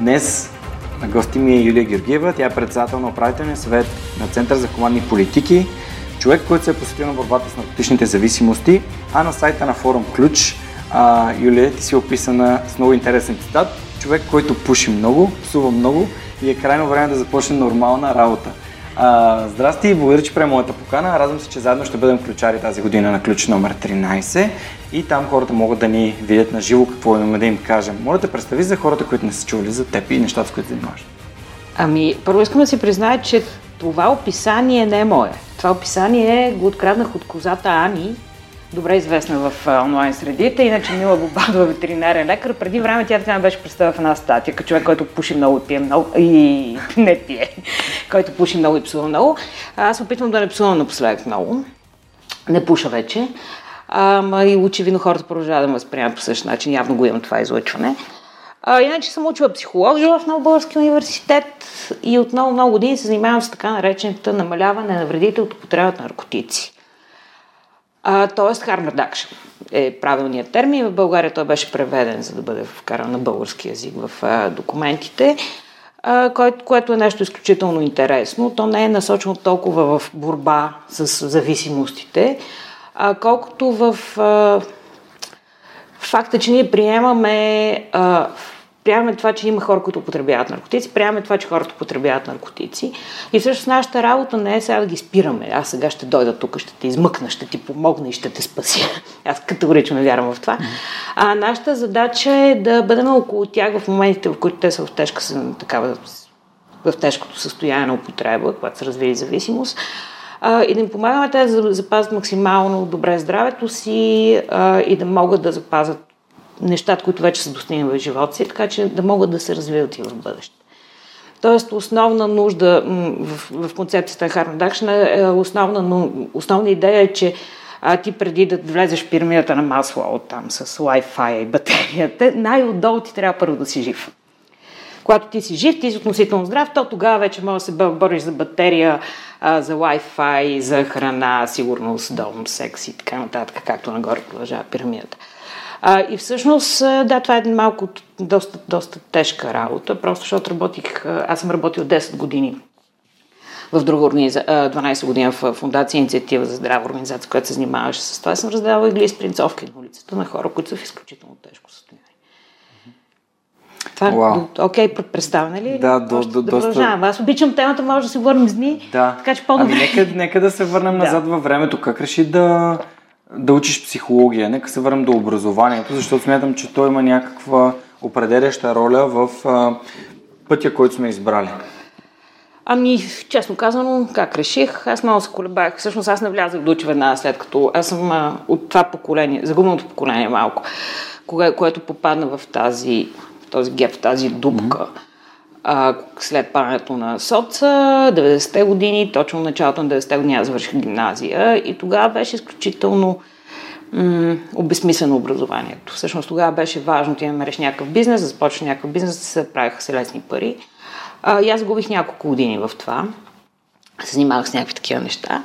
Днес на гости ми е Юлия Георгиева. Тя е председател на управителния съвет на Център за командни политики. Човек, който се е посветил на борбата с наркотичните зависимости. А на сайта на форум Ключ, а, Юлия, ти си описана с много интересен цитат. Човек, който пуши много, псува много и е крайно време да започне нормална работа. А, здрасти и благодаря, че приема моята покана. Радвам се, че заедно ще бъдем ключари тази година на ключ номер 13 и там хората могат да ни видят на живо какво имаме да им кажем. Моля да представи за хората, които не са чували за теб и нещата, с които занимаваш. Ами, първо искам да си призная, че това описание не е мое. Това описание го откраднах от козата Ани, добре известна в онлайн средите, иначе Мила Бобадова, ветеринарен лекар. Преди време тя така беше представя в една статия, като човек, който пуши много и пие много, и не пие, който пуши много и псува много. Аз опитвам да не псувам напоследък много. Не пуша вече. Ама и очевидно хората продължават да ме възприемат по същия начин. Явно го имам това излъчване. А, иначе съм учила психология в Нов Български университет и от много, много години се занимавам с така наречената намаляване на вредите от употребата на наркотици. Тоест harm reduction е правилният термин. В България той беше преведен, за да бъде вкаран на български язик в а, документите, а, което, което е нещо изключително интересно. То не е насочено толкова в борба с зависимостите, а, колкото в а, факта, че ние приемаме, а, приемаме това, че има хора, които употребяват наркотици, приемаме това, че хората употребяват наркотици. И всъщност нашата работа не е сега да ги спираме. Аз сега ще дойда тук, ще те измъкна, ще ти помогна и ще те спася. Аз категорично вярвам в това. А нашата задача е да бъдем около тях в моментите, в които те са в тежка, такава, в тежкото състояние на употреба, когато са развили зависимост а, и да им помагаме те да запазят максимално добре здравето си а, и да могат да запазят нещата, които вече са достигнали в живота си, така че да могат да се развиват и в бъдеще. Тоест, основна нужда в, в концепцията на Harm Reduction е основна, но, основна идея е, че а, ти преди да влезеш в пирамидата на масло там с Wi-Fi и батерията, най-отдолу ти трябва първо да си жив. Когато ти си жив, ти си относително здрав, то тогава вече може да се бориш за батерия, за Wi-Fi, за храна, сигурност, дом, секс и така нататък, както нагоре продължава пирамидата. А, и всъщност, да, това е малко доста, доста тежка работа, просто защото работих, аз съм работил 10 години в друга организация, 12 години в Фундация Инициатива за здрава организация, която се занимаваше с това. Съм раздавала игли с принцовки на улицата на хора, които са в изключително тежко състояние. Това е окей okay, представяне ли? Да, до, до, да доста... Аз обичам темата, може да се върнем с дни. Да. Така че по-добре. Ами, нека, нека да се върнем да. назад във времето. Как реши да, да учиш психология? Нека се върнем до образованието, защото смятам, че той има някаква определяща роля в а, пътя, който сме избрали. Ами, честно казано, как реших? Аз много се колебах. Всъщност аз не влязах до веднага след като аз съм а, от това поколение, загубеното поколение малко, кое, което попадна в тази този геп, в тази дупка. Mm-hmm. А, след падането на соца, 90-те години, точно началото на 90-те години аз завърших гимназия и тогава беше изключително м- обезсмислено образованието. Всъщност тогава беше важно да имаме някакъв бизнес, да започне някакъв бизнес, да се правиха се лесни пари. А, и аз загубих няколко години в това. Се занимавах с някакви такива неща.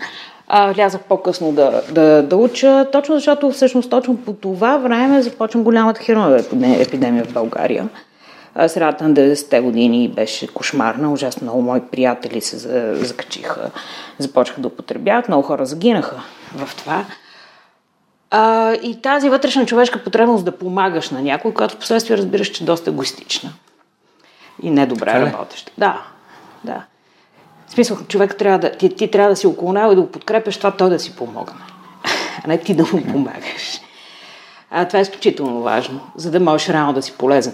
А, влязах по-късно да, да, да уча, точно защото всъщност точно по това време започвам голямата херонова епидемия в България. Средата на 90-те години беше кошмарна, ужасно много мои приятели се закачиха, започнаха да употребяват, много хора загинаха в това. А, и тази вътрешна човешка потребност да помагаш на някой, която в последствие разбираш, че е доста егоистична и недобре работеща. Да, да. В смисъл, човек трябва да, ти, ти трябва да си около него и да го подкрепяш, това той да си помогне. А не ти да му помагаш. А, това е изключително важно, за да можеш реално да си полезен.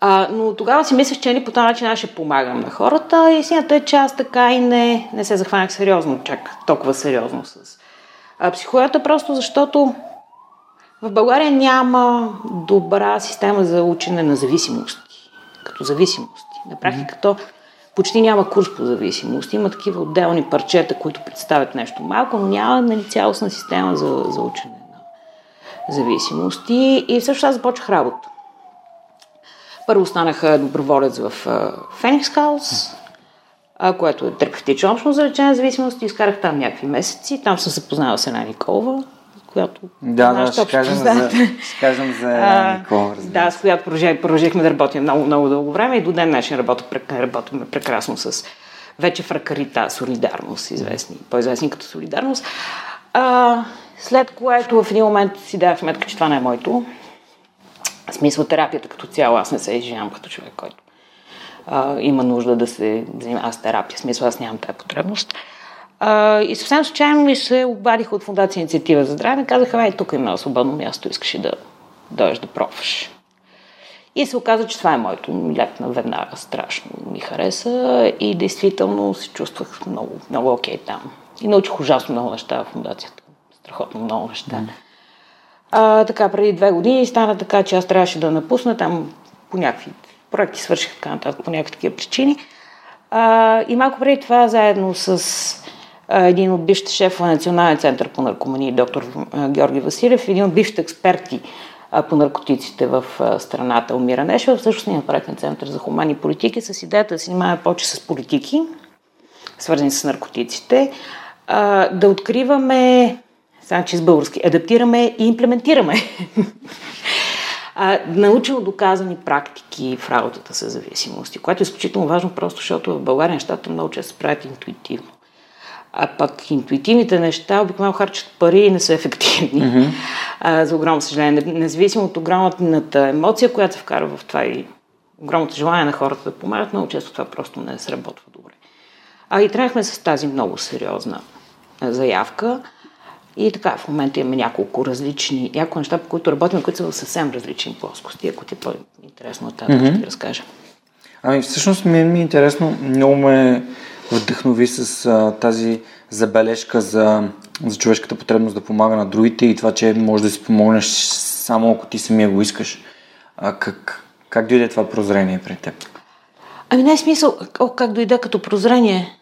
А, но тогава си мислех, че ни по този начин аз ще помагам на хората и сината е, че аз така и не, не се захванах сериозно, чак толкова сериозно с а, психологията, просто защото В България няма добра система за учене на зависимости, като зависимости. На практика то почти няма курс по зависимост. Има такива отделни парчета, които представят нещо малко, но няма нали, цялостна система за, за учене на зависимости. И също аз започнах работа. Първо станах доброволец в Феникс Хаус, което е терапевтична общност за лечение на зависимост. Изкарах там някакви месеци. Там съм се познала с една Николова, която... Да, да, ще кажем, за, ще кажем за Никола, Да, с която продължихме да работим много, много дълго време и до ден днешен работим прекрасно с вече в Ракарита, Солидарност, известни, по-известни като Солидарност. А, след което в един момент си дах сметка, че това не е моето. Смисъл терапията като цяло, аз не се изживявам като човек, който а, има нужда да се занимава с терапия. Смисъл, аз нямам тази потребност. А, и съвсем случайно ми се обадиха от Фундация Инициатива за здраве. Казаха, ай, тук има свободно място, искаш да дойдеш да пробваш. И се оказа, че това е моето. Лятна веднага страшно ми хареса и действително се чувствах много, много окей там. И научих ужасно много неща в фундацията. Страхотно много неща. Mm. А, така, преди две години стана така, че аз трябваше да напусна там по някакви проекти свърших така нататък по някакви такива причини. А, и малко преди това, заедно с а, един от бившите шефове на Национален център по наркомании, доктор а, Георги Василев, един от бившите експерти а, по наркотиците в а, страната, Умира Нешева, всъщност ние направихме Център за хумани политики с идеята да се занимава повече с политики, свързани с наркотиците, а, да откриваме, значи с български, адаптираме и имплементираме а, научил доказани практики в работата с зависимости, което е изключително важно, просто защото в България нещата много често се правят интуитивно. А пък интуитивните неща обикновено харчат пари и не са ефективни. Mm-hmm. А, за огромно съжаление. Независимо от огромната емоция, която се вкара в това и огромното желание на хората да помагат, много често това просто не сработва добре. А и трябвахме с тази много сериозна заявка. И така, в момента имаме няколко различни, няколко неща, по които работим, които са в съвсем различни плоскости. Ако ти е по-интересно, тази mm-hmm. ще ти разкажа. Ами, всъщност ми, ми е интересно, много ме вдъхнови с а, тази забележка за, за човешката потребност да помага на другите и това, че може да си помогнеш само ако ти самия го искаш. А как, как дойде това прозрение пред теб? Ами не е смисъл, о, как дойде като прозрение.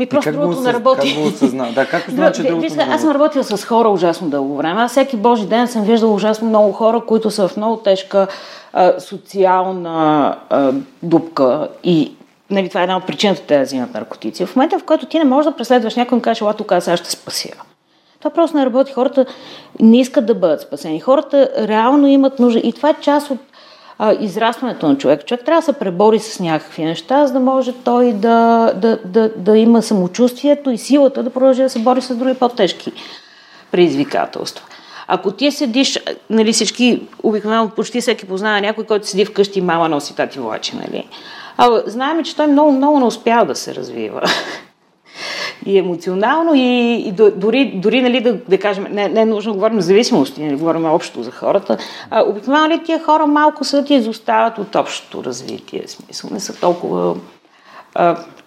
Ми просто другото не работи. Как го осъзна? Да, как осъзна, че другото не Аз съм работила с хора ужасно дълго време. Аз всеки божи ден съм виждала ужасно много хора, които са в много тежка а, социална а, дупка и нали, това е една от причината те да взимат наркотици. В момента, в който ти не можеш да преследваш някой и кажеш, ела тук аз ще спася. Това просто не работи. Хората не искат да бъдат спасени. Хората реално имат нужда. И това е част от а, израстването на човек. Човек трябва да се пребори с някакви неща, за да може той да, да, да, да има самочувствието и силата да продължи да се бори с други по-тежки предизвикателства. Ако ти седиш, нали всички, обикновено почти всеки познава някой, който седи вкъщи, мама носи тати влачи, нали? А знаем, че той много, много не успява да се развива и емоционално, и, и дори, дори нали, да, да кажем, не, не е нужно да говорим за зависимости, не говорим общо за хората. А, обикновено ли тия хора малко са ти изостават от общото развитие, смисъл, не са толкова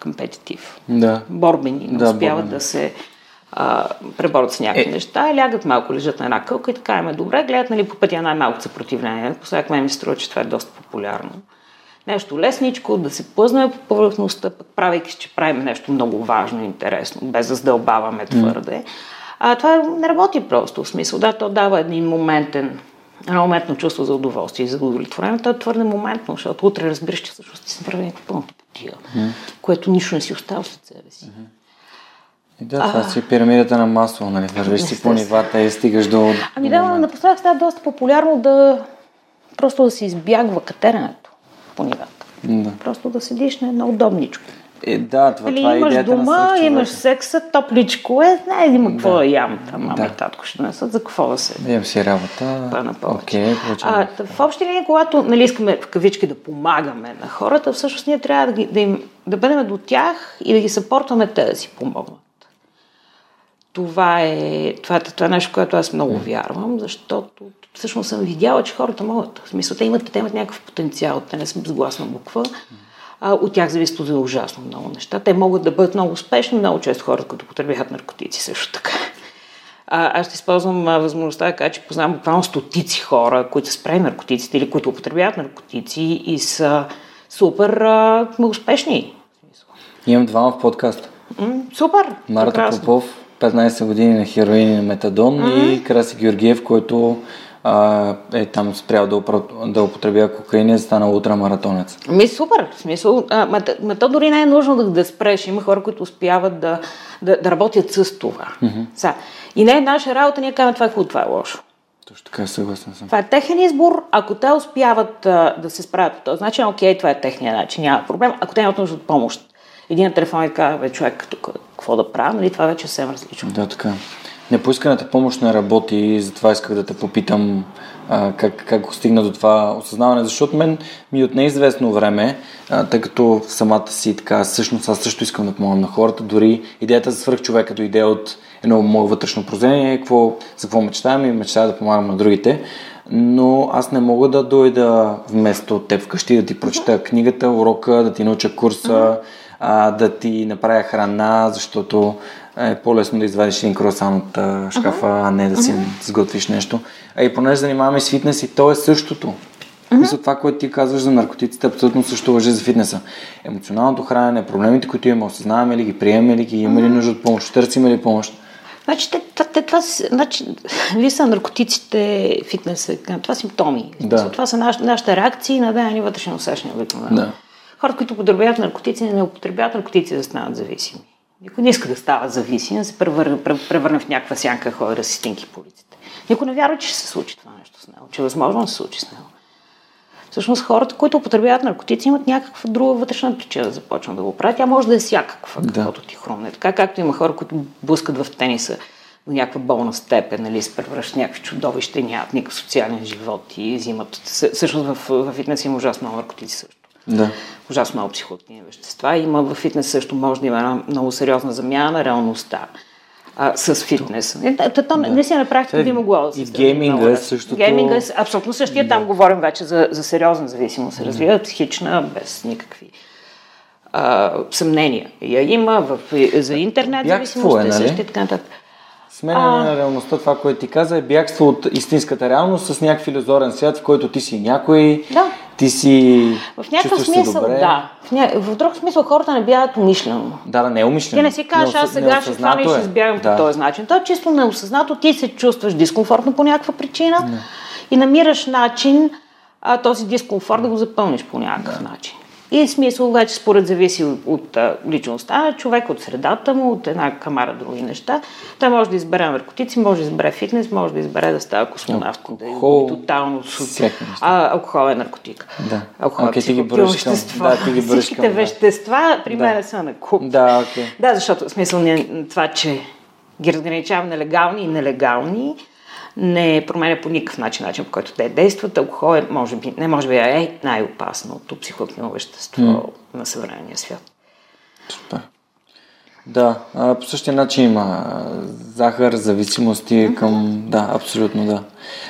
компетитив, да. борбени, не да, успяват борбени. да се а, преборят с някакви е. неща, лягат малко, лежат на една кълка и така им е добре, гледат нали, по пътя най-малко съпротивление. Последък мен ми струва, че това е доста популярно нещо лесничко, да се плъзнем по повърхността, пък правейки че правим нещо много важно и интересно, без да задълбаваме твърде. А това не работи просто в смисъл. Да, то дава един моментен, едно моментно чувство за удоволствие и за удовлетворение. То е твърде моментно, защото утре разбираш, че всъщност ти се прави някаква пълна потия, mm. което нищо не си остава след себе си. Mm-hmm. И да, това а, си пирамидата на масло, нали? Вървиш си по нивата и стигаш до... Ами да, напоследък става доста популярно да просто да се избягва катерането по нивата. Да. Просто да седиш на едно удобничко. Е, да, това, Или това е имаш дома, на имаш секса, топличко е, не, има какво да, ям, там мама да. и татко ще донесат, за какво да се... Имам си работа. На Окей, а, в общи линии, когато нали, искаме в кавички да помагаме на хората, всъщност ние трябва да, ги, да, им, да бъдем до тях и да ги съпортваме те да си помогнат. Това е, това, това е нещо, което аз много вярвам, защото всъщност съм видяла, че хората могат. В смисъл, те имат, те имат някакъв потенциал, те не са безгласна буква. А, от тях зависи за ужасно много неща. Те могат да бъдат много успешни, много често хората, които потребяват наркотици също така. А, аз ще използвам а, възможността да кажа, че познавам буквално стотици хора, които са спрели наркотиците или които употребяват наркотици и са супер а, успешни. Имам двама в подкаста. М, супер! Марта прекрасно. Попов, 15 години на хероин и на метадон mm-hmm. и Краси Георгиев, който а, е там спрял да, упра- да употребява кокаин и е станал ултрамаратонец. Ми супер, в смисъл, а, ма, то дори не е нужно да, да спреш. Има хора, които успяват да, да, да работят с това. Mm-hmm. Са. И не е наша работа, ние казваме това е хубаво, това е лошо. Точно така, съгласен съм. Това е техен избор. Ако те успяват а, да се справят по този начин, окей, това е техния начин, няма проблем. Ако те имат нужда от помощ, един телефон и казва, бе, човек, тук какво да правя, нали, това вече е съвсем различно. Да, така. Непоисканата помощ не работи и затова исках да те попитам а, как, как стигна до това осъзнаване, защото мен ми от неизвестно време, а, тъй като самата си така, всъщност аз също искам да помогна на хората, дори идеята за свърх човека дойде от едно мое вътрешно прозрение, какво, за какво мечтаем и мечтая да помагам на другите, но аз не мога да дойда вместо теб вкъщи да ти прочета книгата, урока, да ти науча курса, а, да ти направя храна, защото е по-лесно да извадиш един круасан от а, шкафа, а не да си сготвиш нещо. А и понеже занимаваме с фитнес и то е същото. Мисля, това, което ти казваш за наркотиците, абсолютно също въжи за фитнеса. Емоционалното хранене, проблемите, които имаме, осъзнаваме ли ги, приемаме ли ги, имаме ли нужда от помощ, търсиме ли помощ. Значи, те, те, те, това, значи, вие са наркотиците, фитнеса, това симптоми. Да. Това са наш, нашите реакции на дадени вътрешни усещания. обикновено. Да. Хората, които употребяват наркотици, не употребяват наркотици да станат зависими. Никой не иска да става зависим, да се превърне, пре- превърне в някаква сянка, ходи да си стинки по улиците. Никой не вярва, че ще се случи това нещо с него, че е възможно да се случи с него. Всъщност хората, които употребяват наркотици, имат някаква друга вътрешна причина да започнат да го правят. Тя може да е всякаква, Да. каквото ти хрумне. Така както има хора, които блъскат в тениса до някаква болна степен, нали, се превръщат някакви чудовища нямат никакъв социален живот и взимат. Съ- Всъщност в, в фитнес има ужасно наркотици също. Да. Ужасно много психоактивни вещества. Има в фитнес също може да има една много сериозна замяна на реалността а, с фитнес. Е, то, то, не си на практика би могло да се и гейминга лесно. същото- Гейминга е абсолютно същия. Там говорим вече за, за сериозна зависимост. Се развива психична, без никакви а, съмнения. Я има в, за интернет Бягство зависимост е, е нали? същия така нататък. Сменяне на реалността, това, което ти каза, е бягство от истинската реалност с някакъв иллюзорен свят, в който ти си някой, Да. ти си В някакъв смисъл, добре. да. В, ня... в друг смисъл хората не бягат умишлено. Да, да, не е умишлено. Ти не си кажеш, аз сега ще хвана и ще избягам да. по този начин. То е чисто неосъзнато, ти се чувстваш дискомфортно по някаква причина и намираш начин а, този дискомфорт да го запълниш по някакъв начин. И смисъл вече според зависи от, личността на човек, от средата му, от една камара други неща. Той може да избере наркотици, може да избере фитнес, може да избере да става космонавт, да е Алкохол, тотално. А, алкохол е наркотик. Да. Алкохол е Окей, ти ги вещество. да, ти ги бързаш Всичките да. вещества при Да. мен са на куп. Да, окей. Да, защото смисъл не, това, че ги разграничавам на легални и нелегални, не променя по никакъв начин начин, по който те действат. Алкохол е, може би, не може би, е най-опасното психоактивно вещество mm. на съвременния свят. Супер. Да, а, по същия начин има захар, зависимости към... Да, абсолютно да.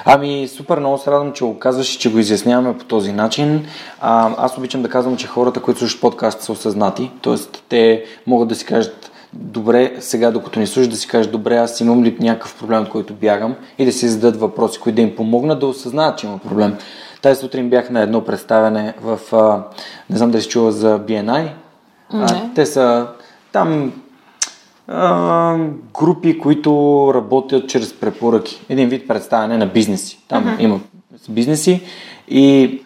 Ами, супер, много се радвам, че го казваш и че го изясняваме по този начин. А, аз обичам да казвам, че хората, които слушат подкаст са осъзнати, т.е. те могат да си кажат добре, сега докато ни слушат, да си кажат добре, аз имам ли някакъв проблем, от който бягам и да си зададат въпроси, които да им помогнат да осъзнаят, че има проблем. Тази сутрин бях на едно представяне в, а, не знам дали си чула за BNI, а, те са там а, групи, които работят чрез препоръки. Един вид представяне на бизнеси. Там uh-huh. има бизнеси и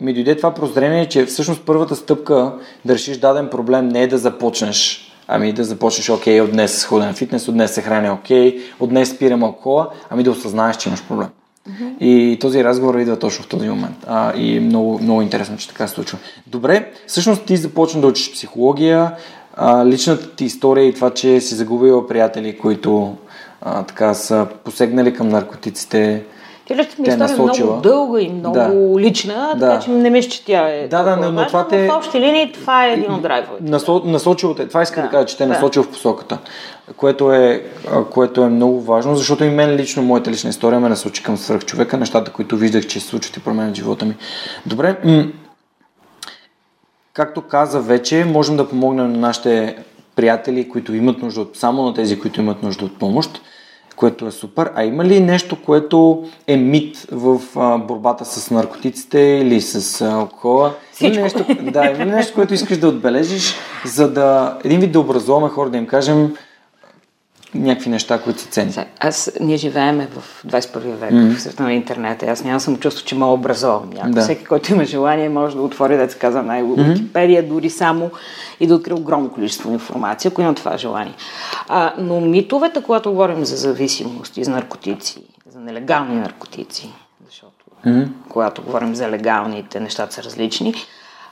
ми дойде това прозрение, че всъщност първата стъпка да решиш даден проблем не е да започнеш Ами да започнеш, окей, от днес ходя на фитнес, от днес се храня окей, от днес спирам алкохола, ами да осъзнаеш, че имаш проблем. Mm-hmm. И този разговор идва точно в този момент. А, и е много, много интересно, че така се случва. Добре, всъщност ти започна да учиш психология, а, личната ти история и това, че си загубила приятели, които а, така са посегнали към наркотиците. Ти личната ми история е много дълга и много Да. лична, така Да. че не мисля, че тя е Да, да, но- но това те- В общи линии това е един от драйвовете. Насо, насочил те, това иска да, Да, кажа, че те да. насочил в посоката, което е, което е много важно, защото и мен лично, моята лична история ме насочи към свръхчовека, нещата, които виждах, че се случват и променят живота ми. Добре, м- както каза вече, можем да помогнем на нашите приятели, които имат нужда от, само на тези, които имат нужда от помощ, което е супер. А има ли нещо, което е мит в а, борбата с наркотиците или с а, алкохола? Има ли нещо, да, има нещо, което искаш да отбележиш, за да един вид да образуваме хора, да им кажем някакви неща, които са ценни. Аз, ние живееме в 21 век, mm-hmm. в света на интернет. Аз нямам съм чувство, че мога образовам някой. Да. Всеки, който има желание, може да отвори, да се казва най Википедия, mm-hmm. дори само и да открие огромно количество информация, ако има това желание. А, но митовете, когато говорим за зависимост и за наркотици, за нелегални наркотици, защото mm-hmm. когато говорим за легалните, нещата са различни,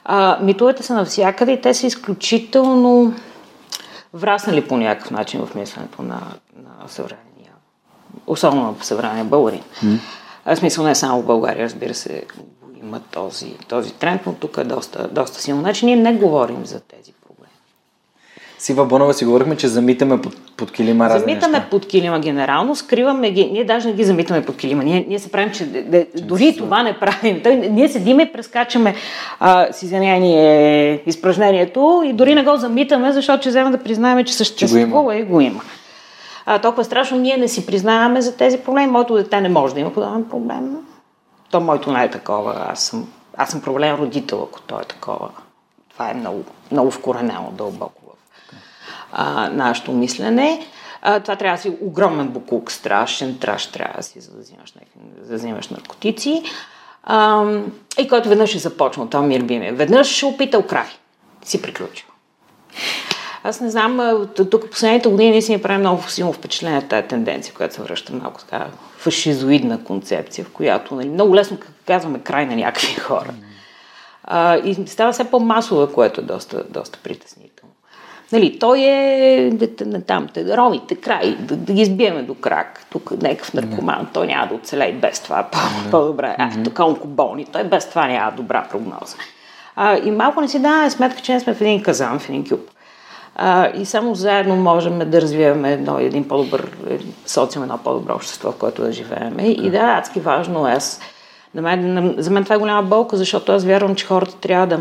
а, митовете са навсякъде и те са изключително враснали по някакъв начин в мисленето на, на съвременния, особено в съвременния българин. Mm. В смисъл не само в България, разбира се, има този, този тренд, но тук е доста, доста силно. Значи ние не говорим за тези. Сива Бонова си говорихме, че замитаме под, под килима разни Замитаме неща. под килима генерално, скриваме ги. Ние даже не ги замитаме под килима. Ние, ние се правим, че, де, дори и това не правим. Той, ние седиме и прескачаме а, с извинение изпражнението и дори не го замитаме, защото че взема да признаем, че съществува и го има. А, толкова страшно ние не си признаваме за тези проблеми. Моето дете не може да има подобен проблем. То моето не е такова. Аз съм, аз съм проблем родител, ако то е такова. Това е много, много вкоренено дълбоко а, нашето мислене. А, това трябва да си огромен буклук, страшен траш трябва да си, за да взимаш, наркотици. А, и който веднъж е започнал, това ми е любимия. Веднъж опитал край. Си приключил. Аз не знам, тук последните години ми прави много силно впечатление тази тенденция, която се връща малко така фашизоидна концепция, в която нали, много лесно казваме край на някакви хора. А, и става все по-масова, което е доста, доста притеснително. Нали, той е там, ромите, край, да, да ги избиеме до крак. Тук някакъв наркоман, той няма да оцелее без това. По, по-добре. А, тук онкоболни, той без това няма добра прогноза. А, и малко не си даваме сметка, че не сме в един казан, в един кюб. А, и само заедно можем да развиваме едно, един по-добър социум, едно по-добро общество, в което да живеем. И да, адски важно е. Аз, за, мен, за мен това е голяма болка, защото аз вярвам, че хората трябва да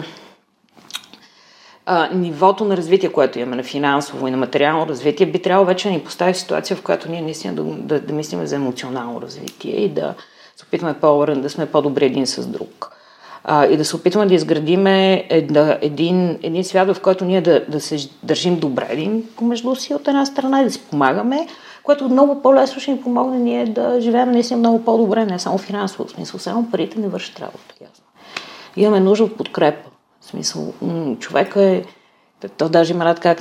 а, нивото на развитие, което имаме на финансово и на материално развитие, би трябвало вече да ни постави в ситуация, в която ние наистина да, да, да мислим за емоционално развитие и да се опитваме по да сме по-добри един с друг. А, и да се опитваме да изградиме един, един свят, в който ние да, да се държим добре един помежду си от една страна и да си помагаме, което много по-лесно ще ни помогне ние да живеем наистина много по-добре, не само финансово, смисъл, само парите не вършат работа. Ясно. Имаме нужда от подкрепа смисъл, човека е... То даже има рад как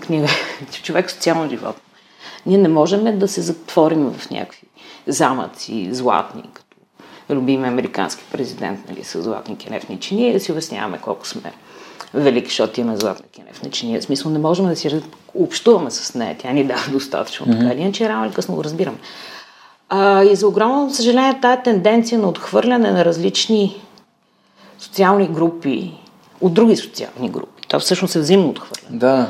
книга, че човек е социално живот. Ние не можем да се затворим в някакви замъци, златни, като любим американски президент, нали, с златни кенефни чини да си обясняваме колко сме велики, защото имаме златни кенефни чини. В смисъл не можем да си общуваме с нея. Тя ни дава достатъчно. Mm-hmm. Така, иначе рано или късно го разбирам. А, и за огромно съжаление тази тенденция на отхвърляне на различни социални групи от други социални групи. Това всъщност е взаимно отхвърляне. Да.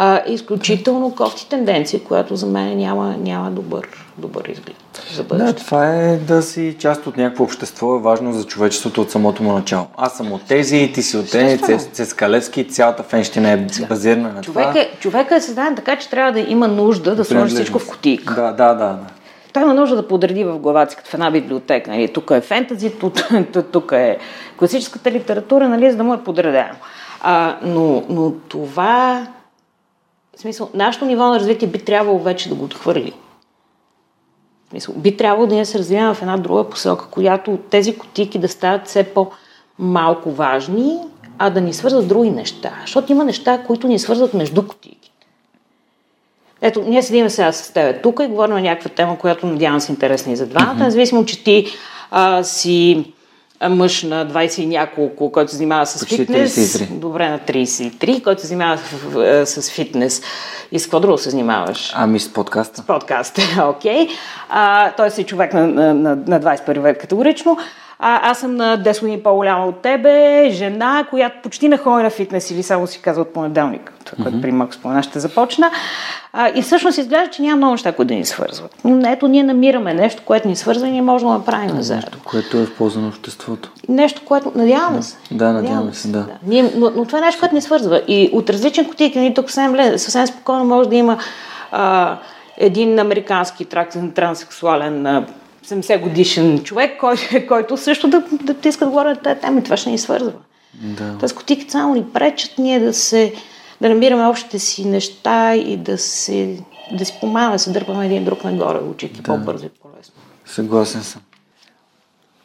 А, изключително кофти тенденция, която за мен няма, няма добър, добър изглед за бъдеще. Да, това е да си част от някакво общество е важно за човечеството от самото му начало. Аз съм от тези, ти си от тези, Цецкалевски, цялата фенщина е базирана на човек това. Е, човека е създаден така, че трябва да има нужда да сложи всичко в кутийка. Да, да, да. да. Той има нужда да подреди в главата си, като в една библиотека. Нали? Тук е фентази, тук, е класическата литература, нали? за да му е подредено. А, но, но това, в смисъл, нашето ниво на развитие би трябвало вече да го отхвърли. В смисъл, би трябвало да ние се развиваме в една друга посока, която тези котики да стават все по-малко важни, а да ни свързват други неща. Защото има неща, които ни свързват между котики. Ето, ние седим сега с теб тук и говорим на някаква тема, която надявам се интересна и за двамата, mm-hmm. независимо, че ти а, си мъж на 20 и няколко, който се занимава с Почти фитнес. 33. Добре, на 33, който се занимава с, фитнес. И с какво друго се занимаваш? Ами с подкаста. С подкаста, окей. Okay. той си човек на, на, на, на 21 век категорично. А, аз съм на 10 години по-голяма от тебе, жена, която почти не ходи на фитнес или само си казва от понеделник, това, което mm-hmm. при Макс спомена ще започна. А, и всъщност изглежда, че няма много неща, които да ни свързват. Но ето ние намираме нещо, което ни свързва и ние можем да направим нещо, заедно. което е в полза на обществото. Нещо, което надяваме се. Да, надяваме се, да. да. Ние, но, но това е нещо, което ни свързва. И от различни кутийки, ние тук съвсем, съвсем спокойно може да има а, един американски транссексуален 70 годишен човек, кой, който също да, да, иска да говори на тази тема. Това ще ни свързва. Да. Тоест, котиките само ни пречат ние да се да намираме общите си неща и да се да си помагаме, се дърпаме един друг нагоре, учите да. по-бързо и по-лесно. Съгласен съм.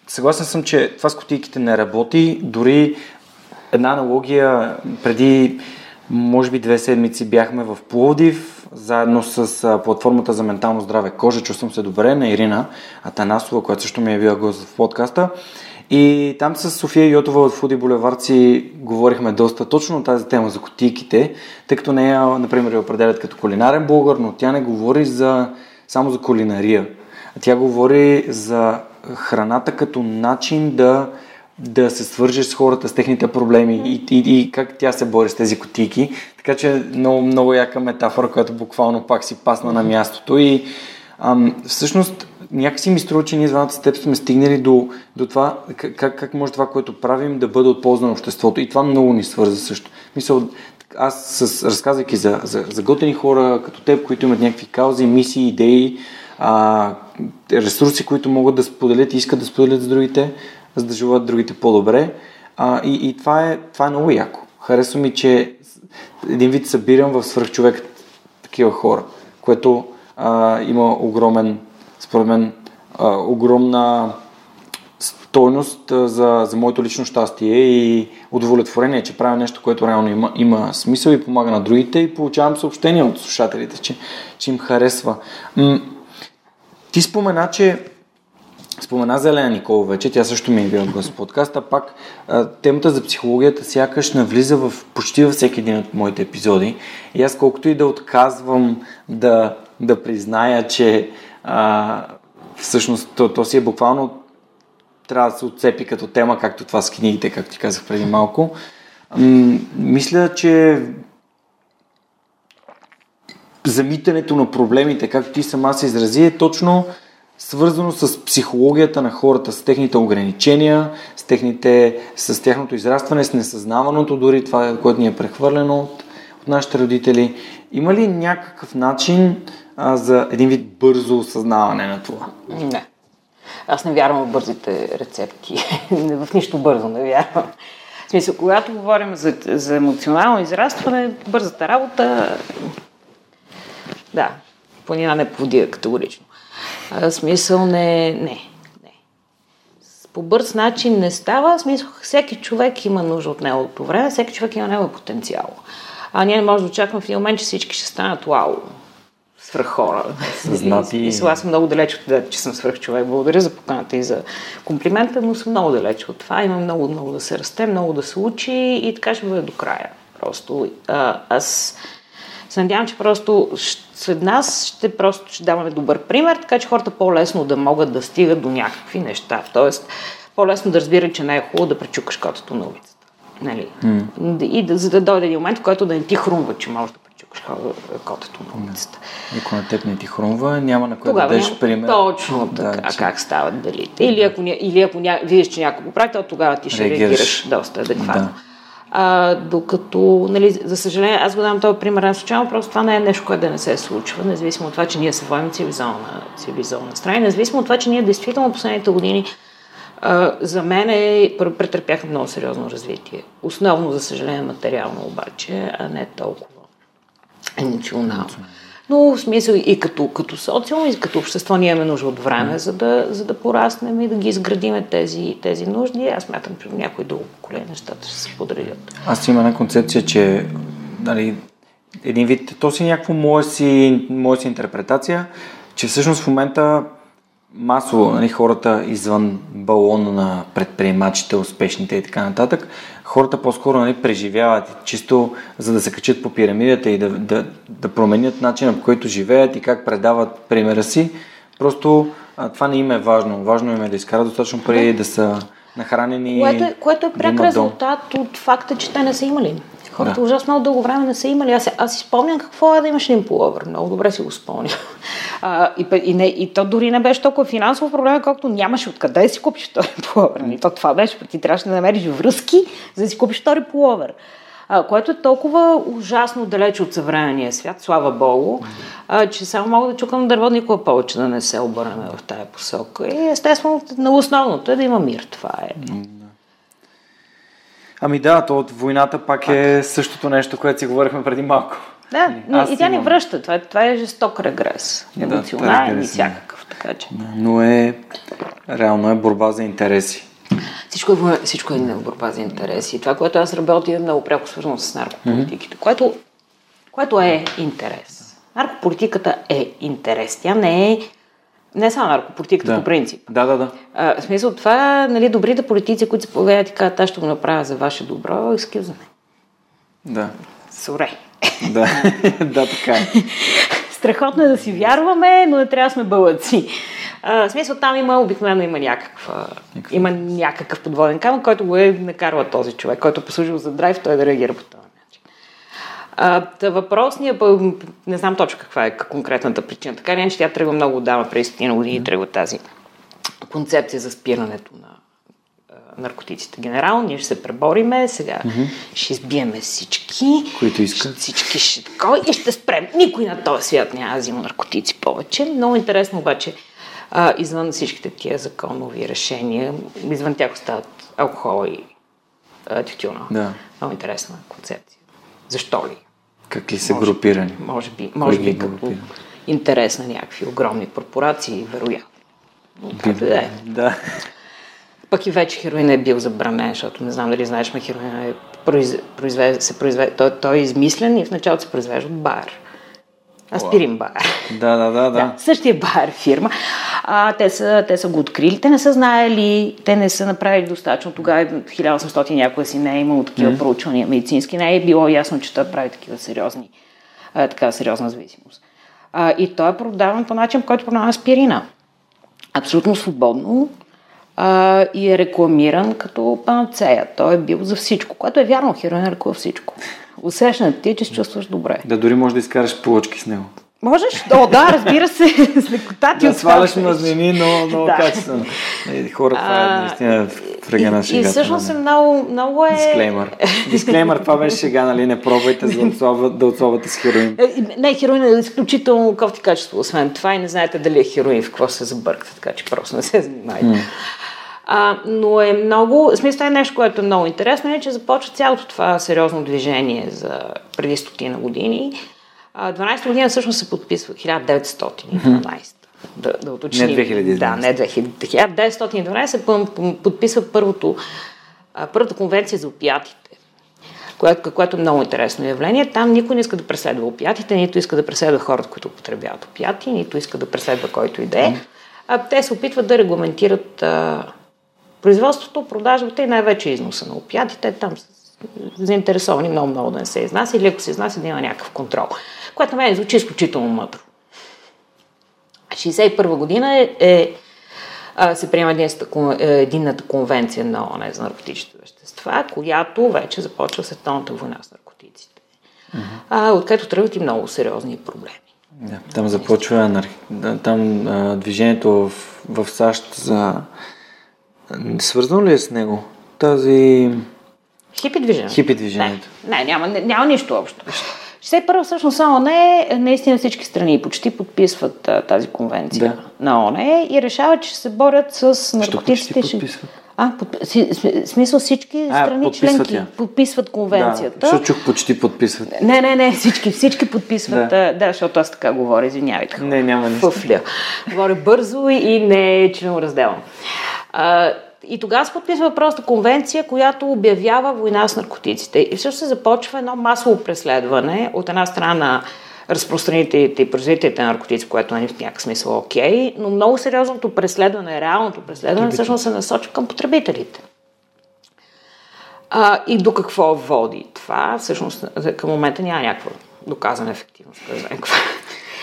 Съгласен съм, че това с котийките не работи. Дори една аналогия преди, може би, две седмици бяхме в Пловдив, заедно с платформата за ментално здраве Кожа. Чувствам се добре на Ирина Атанасова, която също ми е била гост в подкаста. И там с София Йотова от Фуди Булевард говорихме доста точно тази тема за котийките, тъй като нея, например, я определят като кулинарен българ, но тя не говори за, само за кулинария. Тя говори за храната като начин да, да се свържеш с хората, с техните проблеми и, и, и как тя се бори с тези котики. Така че много, много яка метафора, която буквално пак си пасна на мястото и ам, всъщност някакси ми струва, че ние двамата с теб сме стигнали до, до това, как, как може това, което правим, да бъде от полза на обществото. И това много ни свърза също. Мисъл, аз с, разказвайки за, за, за готени хора като теб, които имат някакви каузи, мисии, идеи, а, ресурси, които могат да споделят и искат да споделят с другите, за да живеят другите по-добре. А, и и това, е, това е много яко. Харесва ми, че един вид събирам в свръхчовек такива хора, което а, има огромен, според мен, а, огромна стойност за, за моето лично щастие и удовлетворение, че правя нещо, което реално има, има смисъл и помага на другите и получавам съобщения от слушателите, че, че им харесва. М- ти спомена, че Спомена за Елена Никола вече, тя също ми е била гост в подкаста, пак темата за психологията сякаш навлиза в почти във всеки един от моите епизоди. И аз колкото и да отказвам да, да призная, че а, всъщност то, то си е буквално трябва да се отцепи като тема, както това с книгите, както ти казах преди малко. М- мисля, че замитането на проблемите, както ти сама се изрази, е точно свързано с психологията на хората, с техните ограничения, с, техните, с тяхното израстване, с несъзнаваното, дори това, което ни е прехвърлено от, от нашите родители. Има ли някакъв начин а, за един вид бързо осъзнаване на това? Не. Аз не вярвам в бързите рецепти. в нищо бързо не вярвам. В смисъл, когато говорим за, за емоционално израстване, бързата работа, да, планина не повдига категорично. А, смисъл не, не, не. По бърз начин не става. Смисъл, всеки човек има нужда от неговото време, всеки човек има негово потенциал. А ние не можем да очакваме в един момент, че всички ще станат вау, свръх хора. Съзнати. И, и, аз съм много далеч от това, че съм свръх човек. Благодаря за поканата и за комплимента, но съм много далеч от това. Имам много, много да се расте, много да се учи и така ще бъде до края. Просто а, аз се надявам, че просто след нас ще просто ще даваме добър пример, така че хората по-лесно да могат да стигат до някакви неща. Тоест, по-лесно да разбират, че не е хубаво да пречукаш котето на улицата. Нали? Mm. И да, за да дойде един момент, в който да не ти хрумва, че можеш да пречукаш котето на улицата. Ако на теб не ти хрумва, няма на кой да дадеш пример. Точно така, да, че... как стават далите. Или ако, или ако ня... видиш, че някой го прави, то тогава ти ще реагираш, реагираш доста адекватно. Да. А, докато, нали, за съжаление, аз го дам този пример не случайно, просто това не е нещо, което да не се случва, независимо от това, че ние се водим цивилизована, цивилизована страна, независимо от това, че ние действително последните години а, за мен е, претърпяха много сериозно развитие. Основно, за съжаление, материално обаче, а не толкова емоционално. Но в смисъл и като, като социум, и като общество ние имаме нужда от време, за да, за да пораснем и да ги изградиме тези, тези нужди. Аз мятам, че някой друго поколение нещата ще се подредят. Аз има една концепция, че нали, един вид, то си някакво моя си, моя си интерпретация, че всъщност в момента масово нали, хората извън балона на предприемачите, успешните и така нататък, хората по-скоро нали, преживяват чисто за да се качат по пирамидата и да, да, да променят начина по който живеят и как предават примера си. Просто а, това не им е важно. Важно им е да изкарат достатъчно пари, да, да са нахранени. Което е, което е пряк да резултат дом. от факта, че те не са имали. Хората да. ужасно много дълго време не са имали. Аз, аз си спомням какво е да имаш един пуловър. Много добре си го спомням. А, и, и, не, и то дори не беше толкова финансово проблем, колкото нямаше откъде да си купиш втори пуловър. И то това беше, ти трябваше да намериш връзки, за да си купиш втори пуловър. а, което е толкова ужасно далеч от съвременния свят, слава Богу, а, че само мога да чукам дърво никога повече да не се обърнем в тая посока. И естествено, на основното е да има мир. Това е. Ами да, то от войната пак е същото нещо, което си говорихме преди малко. Да, но Аз и тя ни имам- връща. Това, е- това е жесток регрес. Да, Емоционален и да. всякакъв. Така че. Но е, реално е борба за интереси. Всичко е, всичко е на борба за интереси. Това, което аз работя, е много пряко свързано с наркополитиките, което, което е интерес. Наркополитиката е интерес. Тя не е не само наркополитиката Да. по принцип. Да, да, да. А, в смисъл това, нали, добрите политици, които се появяват и казват, аз ще го направя за ваше добро, me. Да. Соре. Да, да, така е. Страхотно е да си вярваме, но не трябва да сме бълъци. А, в смисъл там има, обикновено има някаква, има някакъв подводен камък, който го е накарва този човек, който е послужил за драйв, той да реагира по начин. А, та въпросния, не знам точно каква е конкретната причина. Така или иначе тя тръгва много отдавна, преди стотина години тръгва тази концепция за спирането на наркотиците. Генерално, ние ще се пребориме, сега ще избиеме всички, Които искат. всички ще такова и ще спрем. Никой на този свят няма да взима наркотици повече. Много интересно обаче, а, извън всичките тия законови решения, извън тях остават алкохола и а, тютюна. Да. Много интересна концепция. Защо ли? Как ли са Може- групирани? Може би, може би като интерес на някакви огромни корпорации, вероятно. Както да е. Да. Пък и вече хероин е бил забранен, защото не знам дали знаеш, но хероин е произ... произвежда, се произвежда, той, той е измислен и в началото се произвежда от бар. Аспирин бар. Да, да, да, Да, да. същия бар фирма. А, те, са, те са го открили. Те не са знаели, те не са направили достатъчно. Тогава в 1800 някога си не е имало такива mm. проучвания медицински. Не е било ясно, че той прави такива сериозни, а, така сериозна зависимост. А, и той е продаван по начин, който продава аспирина. Абсолютно свободно а, и е рекламиран като панацея. Той е бил за всичко, което е вярно. Хероин лекува всичко. Усещането ти е, че се чувстваш добре. Да дори можеш да изкараш полъчки с него. Можеш? О, да, разбира се, с лекота ти Да сваляш мазнини, но много Да. качествено. Хора, това е наистина фрегана и, шега. и всъщност е много, много е... Дисклеймър. Дисклеймър, това беше шега, нали? Не пробвайте за да отслабвате с хероин. Е, Не, хероин е изключително кофти качество, освен това и не знаете дали е хероин, в какво се забъркате, така че просто не се занимайте. А, но е много, в смисъл е нещо, което е много интересно, е, че започва цялото това сериозно движение за преди стотина години. А, 12 година всъщност се подписва 1912. Да, да уточним. Не 2012. Да, не 2000. 1912 се пъм- пъм- подписва първото, първата конвенция за опиатите което, което е много интересно явление. Там никой не иска да преследва опиатите, нито иска да преследва хората, които употребяват опиати, нито иска да преследва който и да е. Те се опитват да регламентират а, производството, продажбата и най-вече износа на опиатите. Там са заинтересовани много-много да не се изнася или ако се изнася да има някакъв контрол. Което на мен звучи изключително мъдро. 1961 година е, е се приема единната, е, единната конвенция на ООН за наркотичните вещества, която вече започва световната война с наркотиците. А, откъдето тръгват и много сериозни проблеми. Да, там започва анарх... там а, движението в, в САЩ за... Свързано ли е с него? Тази... Хипи движението. Хипи движението. Не, не няма, не, няма нищо общо. 61 всъщност ООН наистина всички страни почти подписват а, тази конвенция Да. на ООН и решават, че се борят с почти наркотиците. ще- подписват? А, под, смисъл всички А, страни членки я. подписват Да, конвенцията. защото чух почти подписват. Не, не, не, всички, всички подписват. Да. Да, да защото аз така говоря, извинявайте. Не, няма нищо. Фъфля. Говоря бързо и не е членоразделно. А, и тогава се подписва въпросната конвенция, която обявява война с наркотиците. И всъщност се започва едно масово преследване от една страна на разпространителите и производителите на наркотици, което нали, в някакъв смисъл е окей, но много сериозното преследване, реалното преследване, всъщност се насочва към потребителите. А, и до какво води това? Всъщност към момента няма някаква доказана ефективност.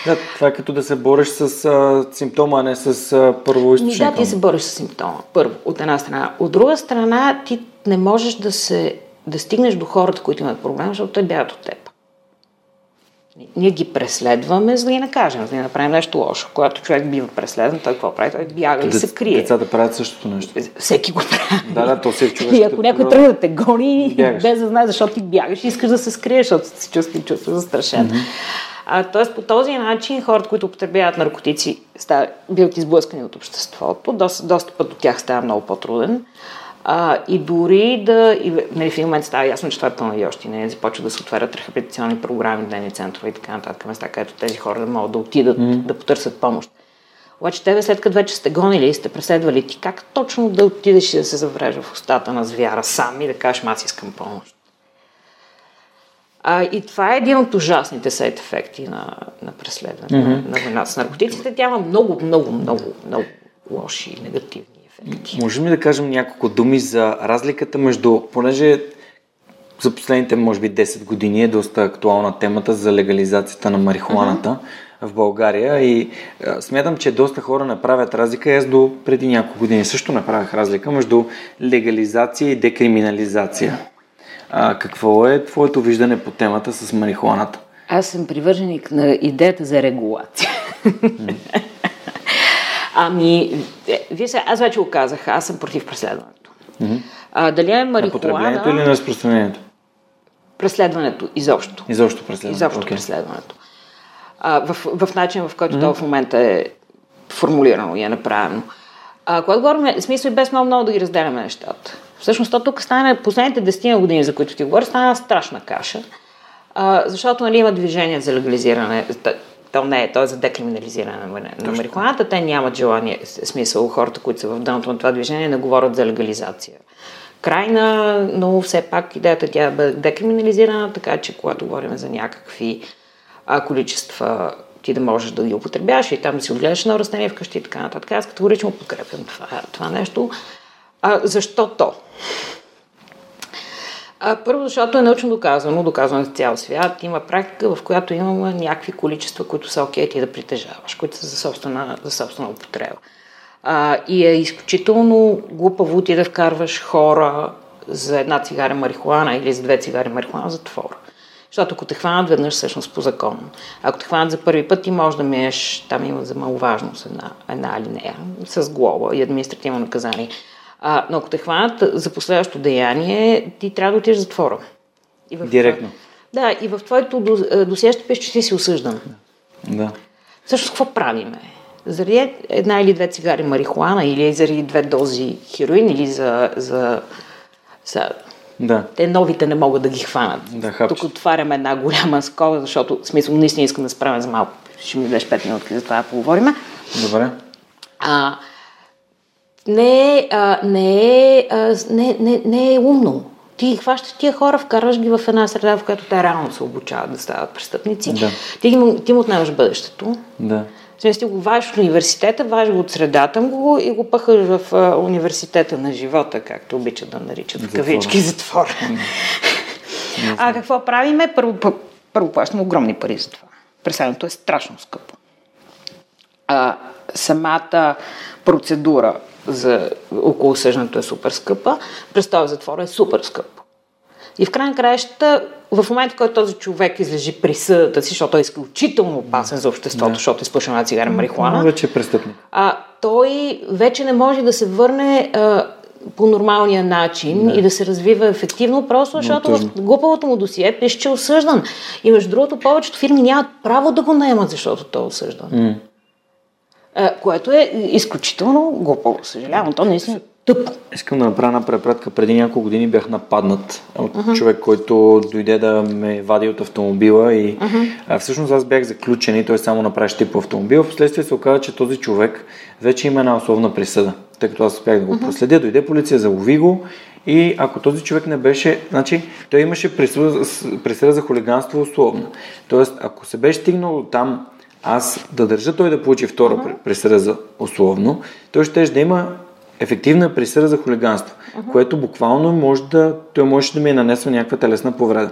Да, това е като да се бориш с а, симптома, а не с а, първо източника. да, ти се бориш с симптома. Първо, от една страна. От друга страна, ти не можеш да се да стигнеш до хората, които имат проблем, защото те бягат от теб. Ние ги преследваме, за да ги накажем, за да ги направим нещо лошо. Когато човек бива преследван, той какво прави? Той бяга и се крие. Децата правят същото нещо. Всеки го прави. Да, да, то всеки човек. И ако някой тръгне да те гони, Бягаш. без да знае защо ти бягаш, искаш да се скриеш, защото се чувства, чувства застрашен. Mm-hmm. А, тоест по този начин хората, които употребяват наркотици, става, биват изблъскани от обществото, доста, достъпът до тях става много по-труден. А, и дори да, и, нали, в един момент става ясно, че това е пълна не започва да се отварят рехабилитационни програми, дневни центрове и така нататък, места, където тези хора да могат да отидат, mm. да потърсят помощ. Обаче тебе след като вече сте гонили и сте преследвали, ти как точно да отидеш и да се завреш в устата на звяра сам и да кажеш, аз искам помощ? А, и това е един от ужасните сайт ефекти на, на преследване mm-hmm. на войната с наркотиците. Тя има много, много, много, много лоши и негативни ефекти. Можем ли да кажем няколко думи за разликата между, понеже за последните, може би, 10 години е доста актуална темата за легализацията на марихуаната mm-hmm. в България и а, смятам, че доста хора направят разлика. Аз до преди няколко години също направих разлика между легализация и декриминализация. А, какво е твоето виждане по темата с марихуаната? Аз съм привърженик на идеята за регулация. Mm. Ами, е, вие се, аз вече го казах, аз съм против преследването. Mm-hmm. А, дали е марихуана... На потреблението или на разпространението? Преследването, изобщо. Изобщо преследването. Изобщо okay. преследването. А, в, в начин, в който mm-hmm. то в момента е формулирано и е направено. А, когато говорим, смисъл без много, много да ги разделяме нещата. Всъщност, то тук стане последните 10 години, за които ти говоря, стана страшна каша. А, защото нали, има движение за легализиране. То не е, то е за декриминализиране на, на марихуаната. Те нямат желание, смисъл, хората, които са в дъното на това движение, не говорят за легализация. Крайна, но все пак идеята тя е декриминализирана, така че когато говорим за някакви а, количества ти да можеш да ги употребяваш и там да си отгледаш на растение вкъщи и така нататък. Аз категорично подкрепям това, това нещо. А, защо то? А, първо, защото е научно доказано, доказано в цял свят. Има практика, в която имаме някакви количества, които са окей ти да притежаваш, които са за собствена, за собствена употреба. А, и е изключително глупаво ти да вкарваш хора за една цигаре марихуана или за две цигари марихуана в затвора. Защото ако те хванат веднъж, всъщност по закон. Ако те хванат за първи път, ти можеш да миеш, там има за маловажност една, една алинея с глоба и административно наказание. А, но ако те хванат за последващо деяние, ти трябва да отидеш в затвора. И в Директно. Да, и в твоето досие ще пише, че ти си осъждан. Да. Също какво правиме? Заради една или две цигари марихуана, или заради две дози хероин, или за, за, за да. Те новите не могат да ги хванат. Да, Тук отваряме една голяма скоба, защото смисъл наистина искам да справя за малко. Ще ми дадеш 5 минутки за това да поговорим. Добре. А, не, е, а, не, е, а, не, не, не е умно. Ти хващаш тия хора, вкарваш ги в една среда, в която те реално се обучават да стават престъпници. Да. Ти, ги, ти му отнемаш бъдещето. Да. Смисъл, ти го вадиш от университета, вадиш го от средата го и го пъхаш в а, университета на живота, както обичат да наричат в кавички затвор. а какво правиме? Първо, първо плащаме огромни пари за това. Преселенето е страшно скъпо. А, самата процедура за около съждането е супер скъпа, престой в затвора е супер скъп. И в край на краищата, в момента, в който този човек излежи присъдата си, защото е изключително опасен за обществото, да. защото изпушва една цигара марихуана, Но вече е престъпник. А, той вече не може да се върне а, по нормалния начин да. и да се развива ефективно, просто защото в глупавото му досие пише, че е осъждан. И между другото, повечето фирми нямат право да го наемат, защото той е осъждан. Mm. А, което е изключително глупаво. Съжалявам, то наистина е тъпо. Искам да направя една препратка. Преди няколко години бях нападнат от uh-huh. човек, който дойде да ме вади от автомобила и uh-huh. а, всъщност аз бях заключен и той само направи щип по автомобила. Впоследствие се оказа, че този човек вече има една условна присъда, тъй като аз успях да го uh-huh. проследя. Дойде полиция, залови го и ако този човек не беше, значи той имаше присъда, присъда за хулиганство условно. Тоест, ако се беше стигнал там аз да държа той да получи втора uh-huh. присъда за условно, той ще да има ефективна присъда за хулиганство, uh-huh. което буквално може да, той може да ми е нанесва някаква телесна повреда.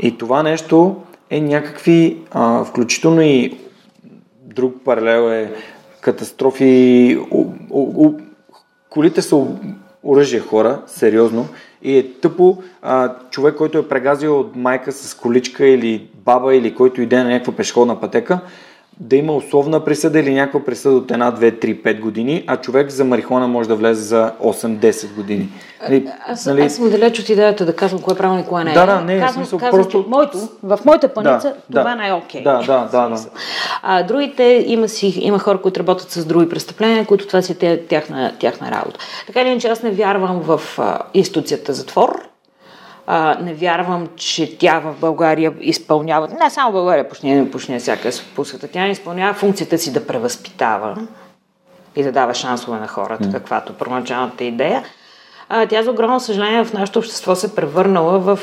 И това нещо е някакви, а, включително и друг паралел е катастрофи, у, у, у, колите са оръжие хора, сериозно, И е тъпо а, човек, който е прегазил от майка с количка или баба или който иде на някаква пешеходна пътека, да има условна присъда или някаква присъда от една, две, три, пет години, а човек за марихуана може да влезе за 8-10 години. Нали, аз, нали... аз съм далеч от идеята да казвам кое е правилно и кое не е. Да, да, не, казвам, смисъл, казвам, просто... че моето, в моята паница да, това да, не е окей. Да, да, да, да. А другите има, си, има хора, които работят с други престъпления, които това си е тяхна, тяхна работа. Така или иначе аз не вярвам в а, институцията затвор, а, не вярвам, че тя в България изпълнява, не само България, почти, почти всяка по света, тя не изпълнява функцията си да превъзпитава и да дава шансове на хората, mm. каквато първоначалната идея. А, тя, за огромно съжаление, в нашето общество се превърнала в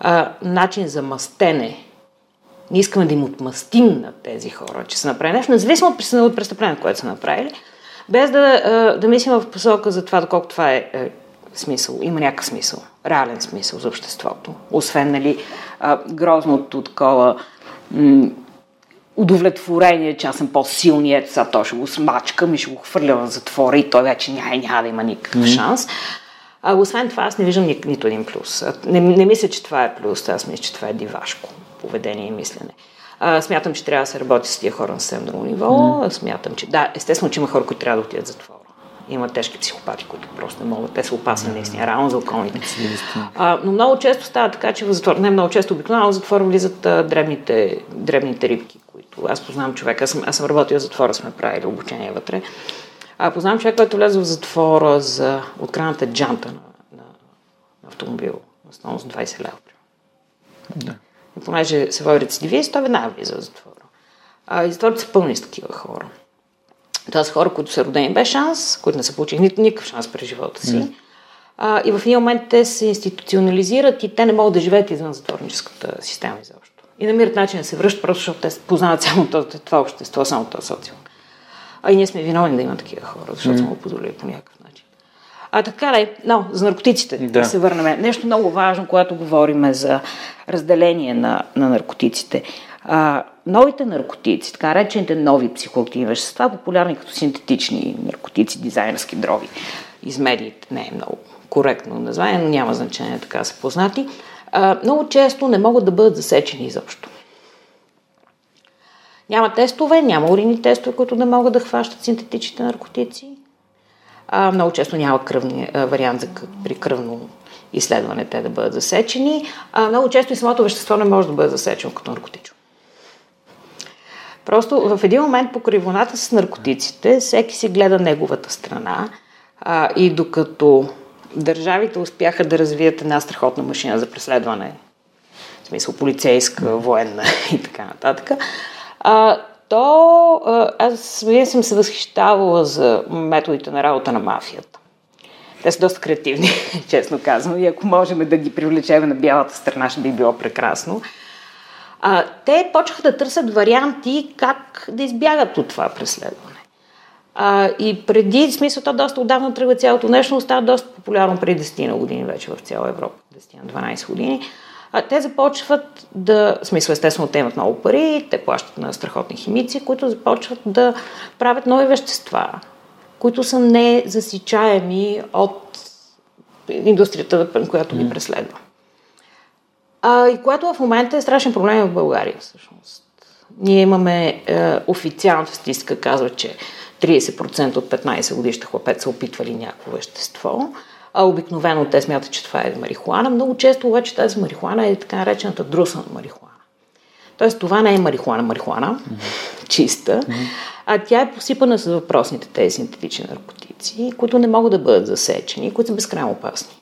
а, начин за мастене. Ние искаме да им отмъстим на тези хора, че са направили нещо, независимо от, престъплението, което са направили, без да, да мислим в посока за това, доколко това е, е смисъл, има някакъв смисъл, реален смисъл за обществото. Освен, нали, грозното такова м- удовлетворение, че аз съм по-силният, сега то ще го смачкам и ще го хвърля в затвора и той вече няма, няма да има никакъв mm-hmm. шанс. А, освен това, аз не виждам ни, нито един плюс. Не, не мисля, че това е плюс, аз мисля, че това е дивашко поведение и мислене. А, смятам, че трябва да се работи с тия хора на съвсем друго ниво. Mm. Смятам, че да, естествено, че има хора, които трябва да отидат в затвора. Има тежки психопати, които просто не могат. Те са опасни mm. наистина, рано за околните. А, но много често става така, че в затвор, не много често обикновено, в затвора влизат а, дребните, дребните рибки, които аз познавам човека. Аз съм, аз съм работил в затвора, сме правили обучение вътре. А познавам човек, който влезе в затвора за откраната джанта на, на, на автомобил на стойност 20 лева. Да. И понеже се води рецидивист, той веднага влиза в затвора. А, и затворите са пълни с такива хора. Това са хора, които са родени без шанс, които не са получили никакъв шанс през живота си. Mm. А, и в един момент те се институционализират и те не могат да живеят извън затворническата система изобщо. И намират начин да се връщат, просто защото те познават само това общество, само това социум. А и ние сме виновни да има такива хора, защото mm. сме го позволили по някакъв начин. А така ли, но за наркотиците да. да се върнем. Нещо много важно, когато говорим за разделение на, на наркотиците. А, новите наркотици, така речените нови психоактивни вещества, популярни като синтетични наркотици, дизайнерски дроги, из медиите не е много коректно название, но няма значение така са познати, много често не могат да бъдат засечени изобщо. Няма тестове, няма урини тестове, които да могат да хващат синтетичните наркотици. А, много често няма кръвни, а, вариант за при кръвно изследване те да бъдат засечени. А, много често и самото вещество не може да бъде засечено като наркотично. Просто в един момент по кривоната с наркотиците всеки си гледа неговата страна а, и докато държавите успяха да развият една страхотна машина за преследване, в смисъл полицейска, военна и така нататък, а, то аз съм се възхищавала за методите на работа на мафията. Те са доста креативни, честно казвам, и ако можем да ги привлечем на бялата страна, ще би било прекрасно. А, те почнаха да търсят варианти как да избягат от това преследване. А, и преди, смисъл, то доста отдавна тръгва цялото нещо, става доста популярно преди 10 на години вече в цяла Европа, 10 на 12 години. А, те започват да, в смисъл, естествено, те имат много пари, те плащат на страхотни химици, които започват да правят нови вещества, които са незасичаеми от индустрията, която ги преследва. А, и което в момента е страшен проблем в България, всъщност. Ние имаме е, официалната статистика, казва, че 30% от 15 годишните хлапет са опитвали някакво вещество, а обикновено те смятат, че това е марихуана. Много често обаче тази марихуана е така наречената друсана марихуана. Тоест това не е марихуана, марихуана, mm-hmm. чиста, mm-hmm. а тя е посипана с въпросните тези синтетични наркотици, които не могат да бъдат засечени, които са безкрайно опасни.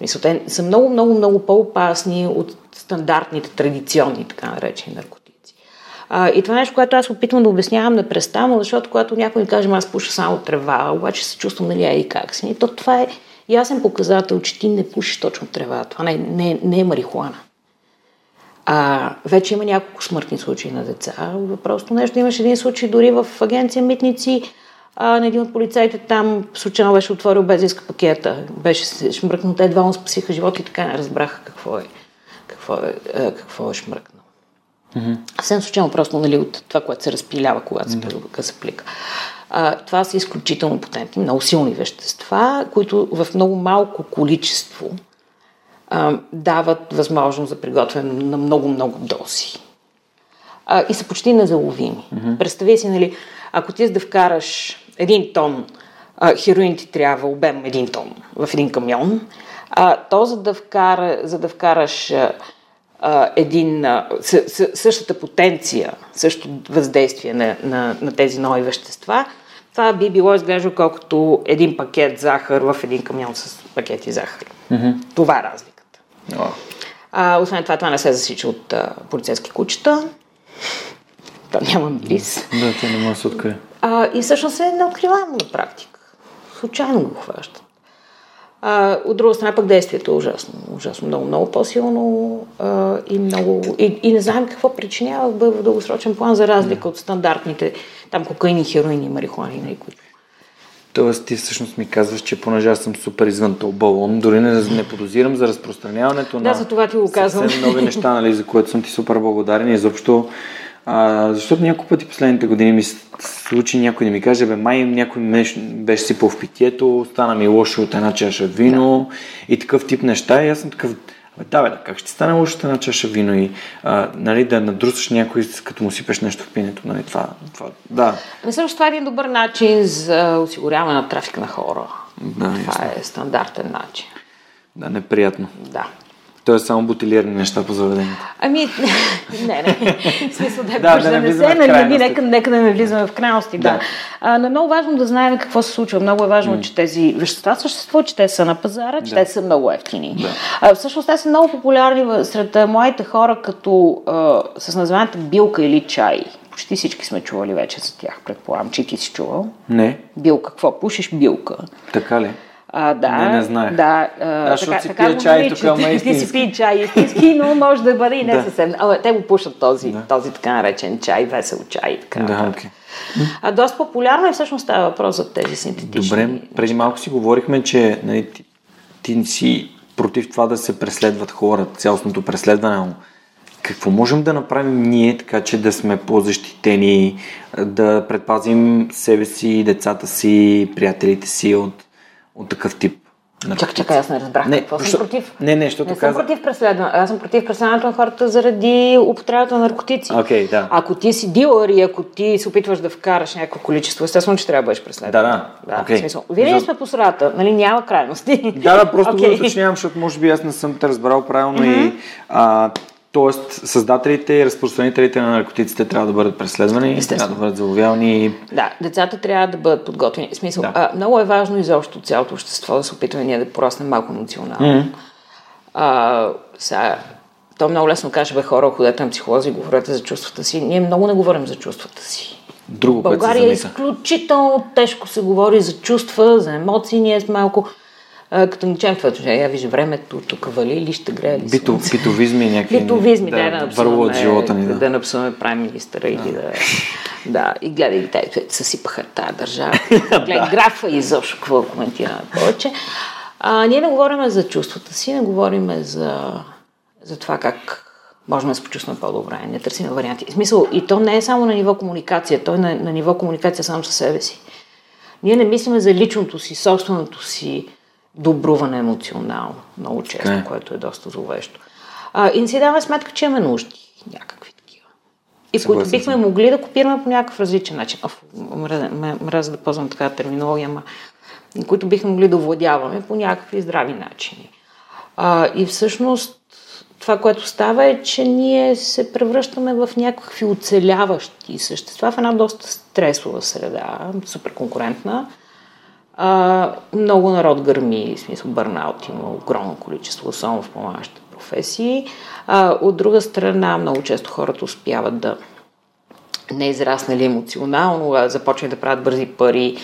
Мисля, те са много, много, много по-опасни от стандартните, традиционни, така наречени наркотици. А, и това е нещо, което аз опитвам да обяснявам непрестанно, защото когато някой ми каже, аз пуша само трева, обаче се чувствам нали и как си, то това е ясен показател, че ти не пушиш точно трева. Това не, не, не е марихуана. А, вече има няколко смъртни случаи на деца. Просто нещо. Имаше един случай дори в агенция Митници, а, на един от полицайите там случайно беше отворил без иска пакета. Беше шмръкнал. Те едва му спасиха живота и така не разбраха какво е, какво е, какво е шмръкнал. Mm-hmm. Съвсем случайно просто нали, от това, което се разпилява, когато се, mm-hmm. се плика. А, това са изключително потентни, много силни вещества, които в много малко количество а, дават възможност за приготвяне на много-много дози. А, и са почти незаловими. Mm-hmm. Представи си, нали, ако ти да вкараш един тон а, хероин ти трябва обем един тон в един камион, а, то за да, вкара, за да вкараш а, един, а, с, с, същата потенция, същото въздействие на, на, на тези нови вещества, това би било изглежда колкото един пакет захар в един камион с пакети захар. Mm-hmm. Това е разликата. Oh. А, освен това, това не се засича от а, полицейски кучета. То няма мирис. Да, те не може да се открие. А, и всъщност е неоткриваемо на практика. Случайно го хващат. А, от друга страна пък действието е ужасно. Ужасно много, много по-силно а, и, много, и, и не знаем какво причинява в дългосрочен план, за разлика от стандартните там кокаини, хероини, марихуани, нали, които Тоест ти всъщност ми казваш, че понеже аз съм супер извън този балон, дори не, не подозирам за разпространяването да, на за това ти го казвам. нови неща, нали, за което съм ти супер благодарен и изобщо а, защото няколко пъти последните години ми се случи някой да ми каже, бе, май някой меш, беше сипал в питието, стана ми лошо от една чаша вино да. и такъв тип неща. И аз съм такъв, бе, да, бе, да, как ще стане лошо една чаша вино и а, нали, да надрусаш някой, като му сипеш нещо в пинето. Нали, това, това, да. Не съм, това е един добър начин за осигуряване на трафик на хора. Да, това ясно. е стандартен начин. Да, неприятно. Да. То е само бутилирани неща по заведението. Ами, не, не. В смисъл да, да, да, да не се, нали, нека, нека да не влизаме в крайности. Да. да. А, но е много важно да знаем какво се случва. Много е важно, mm. че тези вещества съществуват, че те са на пазара, че да. те са много ефтини. Да. А, всъщност те са много популярни сред младите хора, като а, с названието билка или чай. Почти всички сме чували вече за тях, предполагам, че ти си чувал. Не. Билка, какво пушиш? Билка. Така ли? А, да, не, не знаех. Да, а, Аз така, си така пия чай, тук ама истински. Ти си пи чай истински, но може да бъде и не да. съвсем. А, те го пушат този, да. този така наречен чай, весел чай. Така, да, okay. А доста популярно и всъщност става въпрос за тези синтетични. Добре, преди малко си говорихме, че нали, ти, ти си против това да се преследват хора, цялостното преследване. Какво можем да направим ние, така че да сме по-защитени, да предпазим себе си, децата си, приятелите си от от такъв тип. Чакай, чакай, аз не разбрах не, какво съм против. Не, не, защото не каза... съм против преследване. Аз съм против преследването на хората заради употребата на наркотици. Okay, да. Ако ти си дилър и ако ти се опитваш да вкараш някакво количество, естествено, че трябва да бъдеш преследван. Да, да. да okay. смисъл. Винаги сме по средата, нали? Няма крайности. Да, да, просто okay. го уточнявам, защото може би аз не съм те разбрал правилно mm-hmm. и а, Тоест, създателите и разпространителите на наркотиците трябва да бъдат преследвани, трябва да бъдат заловявани. Да, децата трябва да бъдат подготвени. В смисъл, да. а, много е важно изобщо цялото общество да се опитаме ние да пораснем малко. Mm-hmm. А, сега, то много лесно каже, бе, хора, ходете на психолози, говорете за чувствата си. Ние много не говорим за чувствата си. Друго, България е изключително тежко се говори за чувства, за емоции. Ние сме малко а, като начален това, че я виж времето, тук вали или ще грее ли Бито, Битовизми някакви. Битовизми, да, да, да от живота ни. Да, да напсуваме прайм министъра или да... Да, и гледай, те съсипаха тази държава. Гледай, графа и изобщо какво коментираме повече. А, ние не говорим за чувствата си, не говорим за, за това как можем да се почувстваме по-добре, не търсим варианти. В смисъл, и то не е само на ниво комуникация, то е на, на ниво комуникация само със себе си. Ние не мислиме за личното си, собственото си добруване емоционално, много често, okay. Е. което е доста зловещо. А, и не си даваме сметка, че имаме нужди някакви такива. И Съгласен които бихме могли да копираме по някакъв различен начин. Оф, мразя да ползвам такава терминология, ама които бихме могли да овладяваме по някакви здрави начини. А, и всъщност това, което става е, че ние се превръщаме в някакви оцеляващи същества в една доста стресова среда, супер конкурентна, а, много народ гърми, в смисъл бърнаут има огромно количество, особено в помагащите професии. А, от друга страна, много често хората успяват да не израснали емоционално, а започнат да правят бързи пари,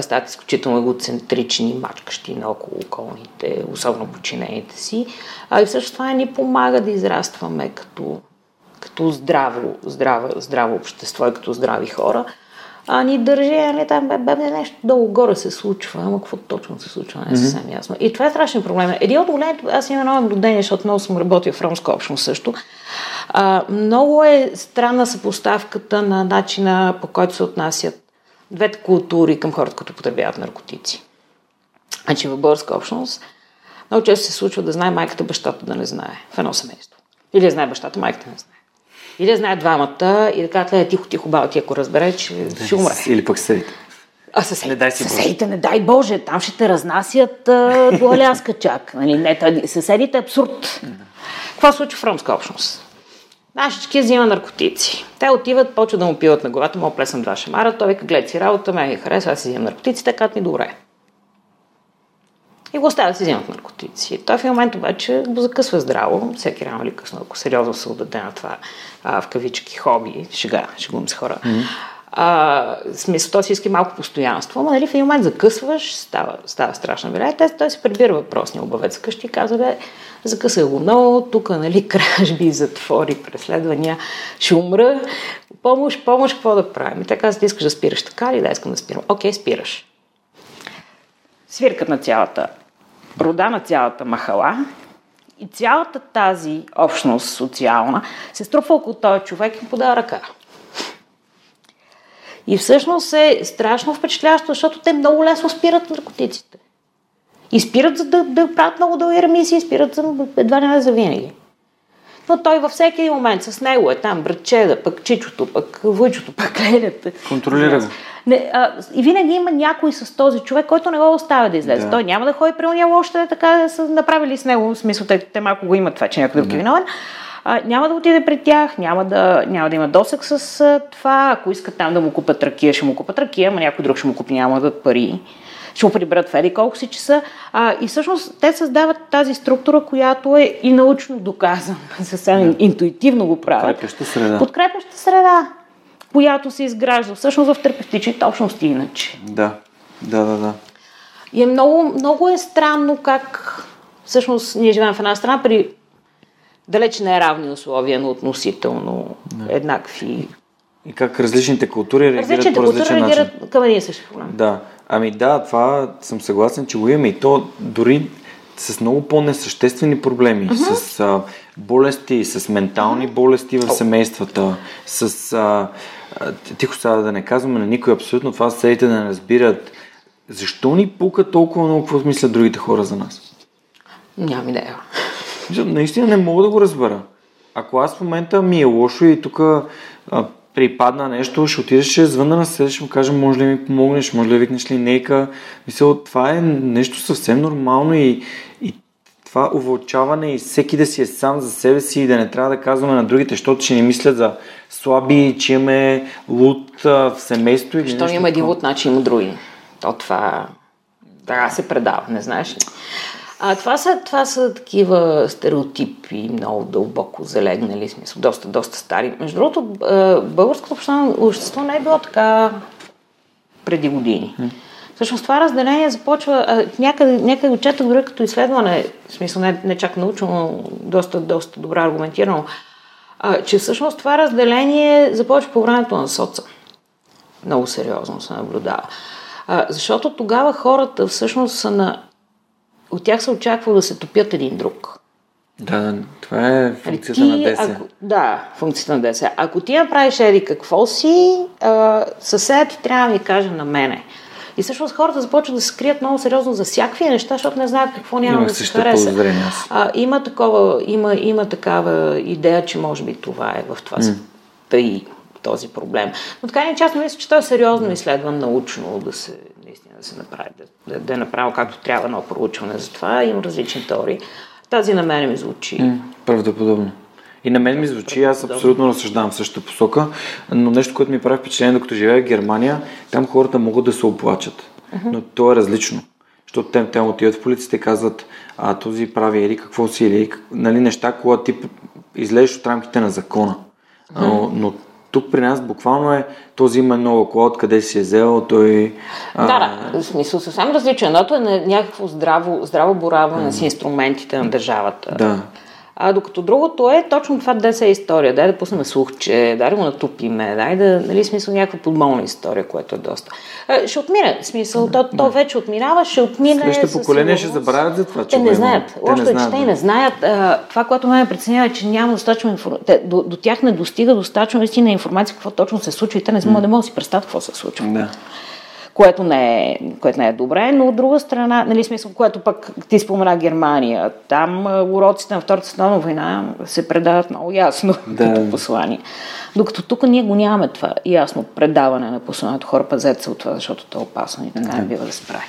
стават изключително егоцентрични, мачкащи на около околните, особено починените си. А и всъщност това ни помага да израстваме като, като здраво, здраво, здраво общество и като здрави хора а ни държи, нали, там, бе, бе, нещо долу-горе се случва, ама какво точно се случва, не е съвсем ясно. И това е страшен проблем. Един от големите, аз имам едно наблюдение, защото много съм работил в ромска общност също. А, много е странна съпоставката на начина по който се отнасят двете култури към хората, които потребяват наркотици. Значи в българска общност много често се случва да знае майката бащата да не знае в едно семейство. Или да знае бащата, майката не знае. Или знае двамата и да кажат, тихо, тихо, баба ти, ако разбере, че ще умре. Или пък съседите. А съседите, Не дай си съседите, не дай Боже, там ще те разнасят а, до Аляска чак. Нали? Не, тъй, съседите е абсурд. Какво случва в ромска общност? Нашички взима наркотици. Те отиват, почват да му пиват на главата, му плесна два шамара, той вика, гледай си работа, ме ми харесва, аз си взимам наркотици, казват ми добре. И го оставя да си взимат наркотици. Той в един момент обаче го закъсва здраво, всеки рано или късно, ако сериозно се отдаде на това а, в кавички хоби, шега, шегувам се хора. Mm-hmm. А, смисъл, той си иска малко постоянство, но нали, в един момент закъсваш, става, става страшна беля. Той, той се прибира въпросния обавец къщи и каза, бе, закъсах го много, тук, нали, кражби, затвори, преследвания, ще умра. Помощ, помощ, какво да правим? И те казват, искаш да спираш така ли? Да, искам да спирам. Окей, спираш. Свиркат на цялата рода на цялата махала и цялата тази общност социална се струпва около този човек и подава ръка. И всъщност е страшно впечатляващо, защото те много лесно спират наркотиците. И спират за да, да правят много дълги ремисии, спират за едва не за винаги. Но той във всеки един момент с него е там братчеда, пък чичото, пък въчото, пък лелята. Контролира го. Не, а, и винаги има някой с този човек, който не го оставя да излезе. Да. Той няма да ходи при уния още така да са направили с него, в смисъл, те, те малко го имат това, че някой друг е виновен. А, няма да отиде при тях, няма да, няма да има досък с а, това. Ако искат там да му купат ракия, ще му купат ракия, ама някой друг ще му купи, няма да пари. Ще му приберат в еди колко си часа. А, и всъщност те създават тази структура, която е и научно доказана. Съвсем да. интуитивно го правят. Подкрепяща среда. Подкрепяща среда която се изгражда всъщност в терапевтичните общности иначе. Да, да, да, да. И е много, много е странно как всъщност ние живеем в една страна при далеч не равни условия, но относително да. еднакви. И как различните култури реагират различните по различен култури начин. реагират към един същи проблем. Да. Ами да, това съм съгласен, че го имаме и то дори с много по-несъществени проблеми, uh-huh. с а, болести, с ментални болести в семействата, с а, тихо сега да не казваме на никой абсолютно това, съседите да не разбират защо ни пука толкова много какво мислят другите хора за нас. Нямам идея. Наистина не мога да го разбера. Ако аз в момента ми е лошо и тук припадна нещо, ще отидеш, ще звънна на съседа, ще му кажа, може ли ми помогнеш, може ли викнеш линейка. Мисля, това е нещо съвсем нормално и, и това увълчаване и всеки да си е сам за себе си и да не трябва да казваме на другите, защото ще ни мислят за слаби, че имаме лут в семейство или Що има един лут, значи има други. То това така се предава, не знаеш ли? А, това, са, това са такива стереотипи, много дълбоко залегнали, смисъл, доста, доста стари. Между другото, българското общество не е било така преди години. Всъщност това разделение започва, някъде, някъде отчета дори като изследване, в смисъл не, не чак научно, но доста, доста добре аргументирано, а, че всъщност това разделение започва по времето на соца. Много сериозно се наблюдава. А, защото тогава хората всъщност са на... От тях се очаква да се топят един друг. Да, това е нали, функцията ти, на ДС. Ако, да, функцията на ДС. Ако ти направиш еди какво си, съседът ти трябва да ми каже на мене. И всъщност хората започват да се крият много сериозно за всякакви неща, защото не знаят какво няма Имах да се хареса. А, има, такова, има, има такава идея, че може би това е в това mm. тъй този проблем. Но така не частно мисля, че той е сериозно изследван научно да се, да се направи, да, да, е направил както трябва едно проучване за това. Има различни теории. Тази на мен ми звучи. Mm, правдоподобно. И на мен ми звучи, аз абсолютно разсъждавам в същата посока, но нещо, което ми прави впечатление, докато живея в Германия, там хората могат да се оплачат. Uh-huh. Но то е различно. Защото те, те отиват в полицията и казват, а този прави или какво си, или нали, неща, когато ти излезеш от рамките на закона. Uh-huh. Но, но тук при нас буквално е този има нова кола, откъде си е взел, той... А... Да, да, в смисъл съвсем различен. Едното е на някакво здраво, здраво бораване mm. с инструментите на държавата. Да А докато другото е точно това да се е история. Дай да пуснем слухче, дай да го натупиме, дай да, нали, смисъл някаква подмолна история, което е доста. А, ще отмине, смисъл, то, то вече отминава, ще отмине. Следващите поколения ще забравят за това, че Те не знаят. има. Лошото е, че те да. не знаят. А, това, което ме преценява е, че няма достатъчно информация. До, до, тях не достига достатъчно наистина информация какво точно се случва и те не, mm. не могат да си представят какво се случва Да. Което не, е, което не е добре, но от друга страна, нали, смисъл, което пък ти спомена Германия, там уроците на Втората световна война се предават много ясно Да. като послание. Докато тук ние го нямаме това ясно предаване на посланието. Хора пазете се от това, защото то е опасно и така не бива да се прави.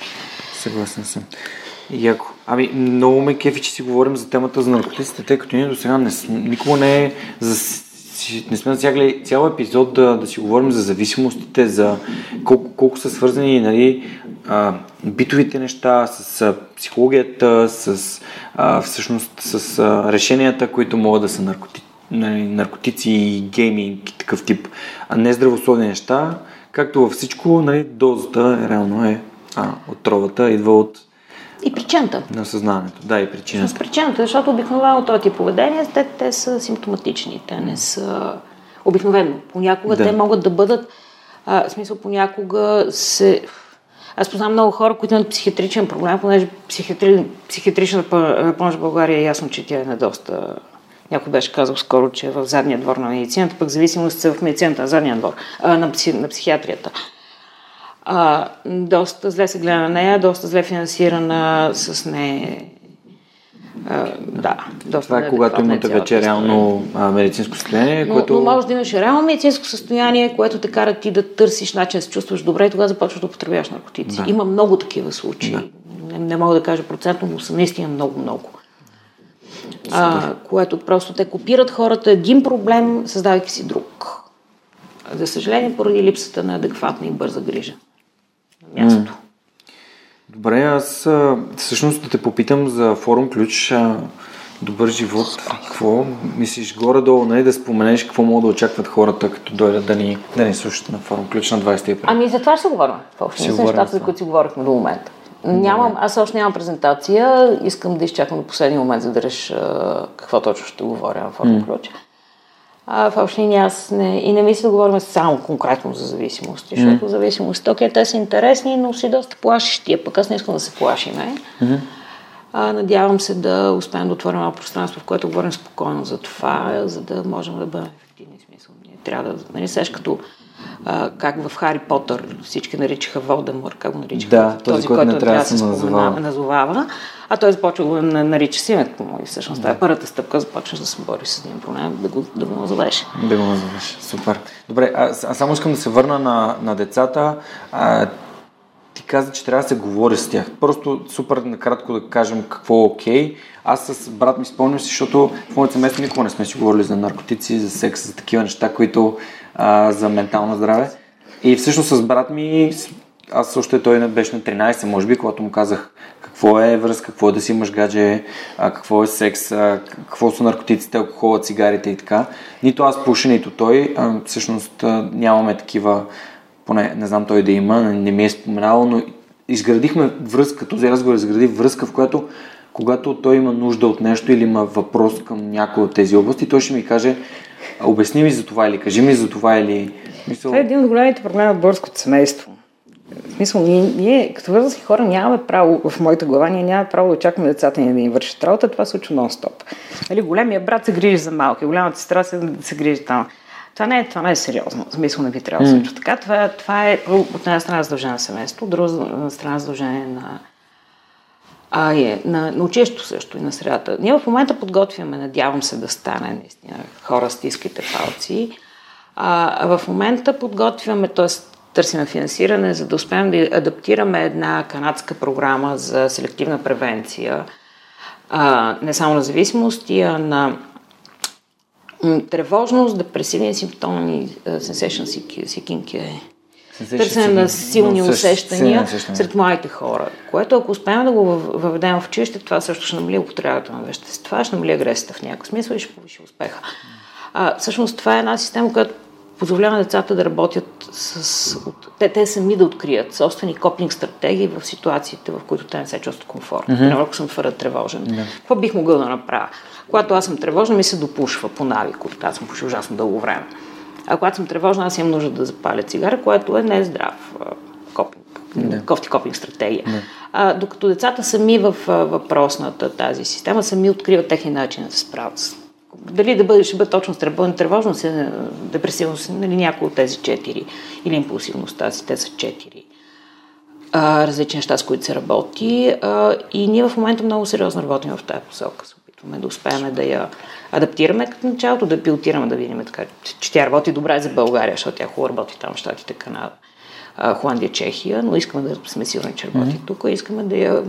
Съгласен съм. Яко. Ами, много ме кефи, че си говорим за темата за наркотиците, тъй като ние до сега не, никога не е за не сме засягали цял епизод да, да си говорим за зависимостите, за колко, колко са свързани нали, а, битовите неща с психологията, с а, всъщност с а, решенията, които могат да са наркоти, нали, наркотици и гейминг и такъв тип, а не здравословни неща. Както във всичко, нали, дозата реално е а, отровата, идва от И причината. на съзнанието. Да, и причината. С причината, защото обикновено този тип поведение, те, те са симптоматични, те не са обикновено. Понякога Да. те могат да бъдат, а, в смисъл понякога се... Аз познавам много хора, които имат психиатричен проблем, понеже психиатри... психиатричната помощ в България е ясно, че тя е на доста... Някой беше казал скоро, че е в задния двор на медицината, пък зависимост са в медицината, на задния двор, а, на, пси... на психиатрията. А, доста зле се гледа на нея, доста зле финансирана с не... А, да, доста Това е когато неадекватна е имате вече реално а, медицинско състояние, Но, което... но може да имаш реално медицинско състояние, което те кара ти да търсиш начин да се чувстваш добре и тогава започваш да употребяваш наркотици. Да. Има много такива случаи. Не, не мога да кажа процентно, но са наистина много, много. А, което просто те копират хората един проблем, създавайки си друг. За съжаление, поради липсата на адекватна и бърза грижа на място. Добре, аз всъщност да те попитам за форум ключ Добър живот. Какво мислиш горе-долу, нали, да споменеш какво могат да очакват хората, като дойдат да ни, да ни слушат на форум ключ на 20 април? Ами за това ще говорим. Това Ще са нещата, за които си говорихме до момента. Нямам, аз още нямам презентация. Искам да изчакам до последния момент, за да реша какво точно ще говоря на форум ключ. А, в общи линии аз не, и не мисля да говорим само конкретно за зависимости, защото зависимости, окей, те са интересни, но си доста плашещи, а пък аз не искам да се плашиме. А, надявам се да успеем да отворим едно пространство, в което говорим спокойно за това, за да можем да бъдем ефективни. Смисъл, ние трябва да, нали, сеш като а, как в Хари Потър всички наричаха Волдемор, как го наричаха? Да, този, който не трябва да се назовава. назовава. А той започва да нарича с името му и всъщност това е първата стъпка, започваш да се бориш с един проблем, да го, да го назовеш. Да го назовеш. Супер. Добре, аз, само искам да се върна на, на децата. А, ти каза, че трябва да се говори с тях. Просто супер накратко да кажем какво е окей. Аз с брат ми спомням защото в моето семейство никога не сме си говорили за наркотици, за секс, за такива неща, които а, за ментално здраве. И всъщност с брат ми, аз още той беше на 13, може би, когато му казах какво е връзка, какво е да си имаш гадже, а, какво е секс, какво са наркотиците, алкохола, цигарите и така. Нито аз пуша, нито той. Всъщност нямаме такива, поне не знам той да има, не, ми е споменал, но изградихме връзка, този разговор изгради връзка, в която когато той има нужда от нещо или има въпрос към някой от тези области, той ще ми каже, «А, обясни ми за това или кажи ми за това или... Мисъл, Това е един от големите проблеми в българското семейство. В смисъл, ние, ние като възрастни хора нямаме право, в моята глава, ние нямаме право да очакваме децата ни да ни вършат работа, това се случва нон-стоп. Нали, големия брат се грижи за малки, голямата сестра се, се грижи там. Това не, е, това не е сериозно. В смисъл не би трябвало да се случва така. Това, това е от една страна задължение на семейство, от друга страна задължение на, а, е, на, на учещето също и на средата. Ние в момента подготвяме, надявам се да стане наистина хора стискайте палци. А, а в момента подготвяме, т.е. търсиме финансиране, за да успеем да адаптираме една канадска програма за селективна превенция. А, не само на зависимости, а на тревожност, депресивни симптоми, sensation seeking е търсене на силни Но същ- силни усещания сред младите хора, което ако успеем да го във- въведем в училище, това също ще намали употребата на вещества, ще намали агресията в някакъв смисъл и ще повиши успеха. А, всъщност това е една система, която позволява на децата да работят с... От, те, те сами да открият собствени копинг стратегии в ситуациите, в които те не се чувстват комфортно. Mm-hmm. Например, ако съм твърде тревожен. Yeah. Какво бих могъл да направя? Когато аз съм тревожна, ми се допушва по навик, аз съм пушил ужасно дълго време. А когато съм тревожна, аз имам нужда да запаля цигара, което е не здрав копинг, yeah. кофти копинг стратегия. А, докато децата сами в въпросната тази система сами откриват техния начин да се справят с дали да бъде, ще бъде точно тревожно се, депресивно се, нали, някои от тези четири, или импулсивността си, те са четири а, различни неща, с които се работи. А, и ние в момента много сериозно работим в тази посока. Опитваме да успеем да я адаптираме като началото, да пилотираме, да видим така, че тя работи добре за България, защото тя хубаво работи там в Штатите, Канада, Холандия, Чехия, но искаме да сме сигурни, че работи mm-hmm. тук и искаме да я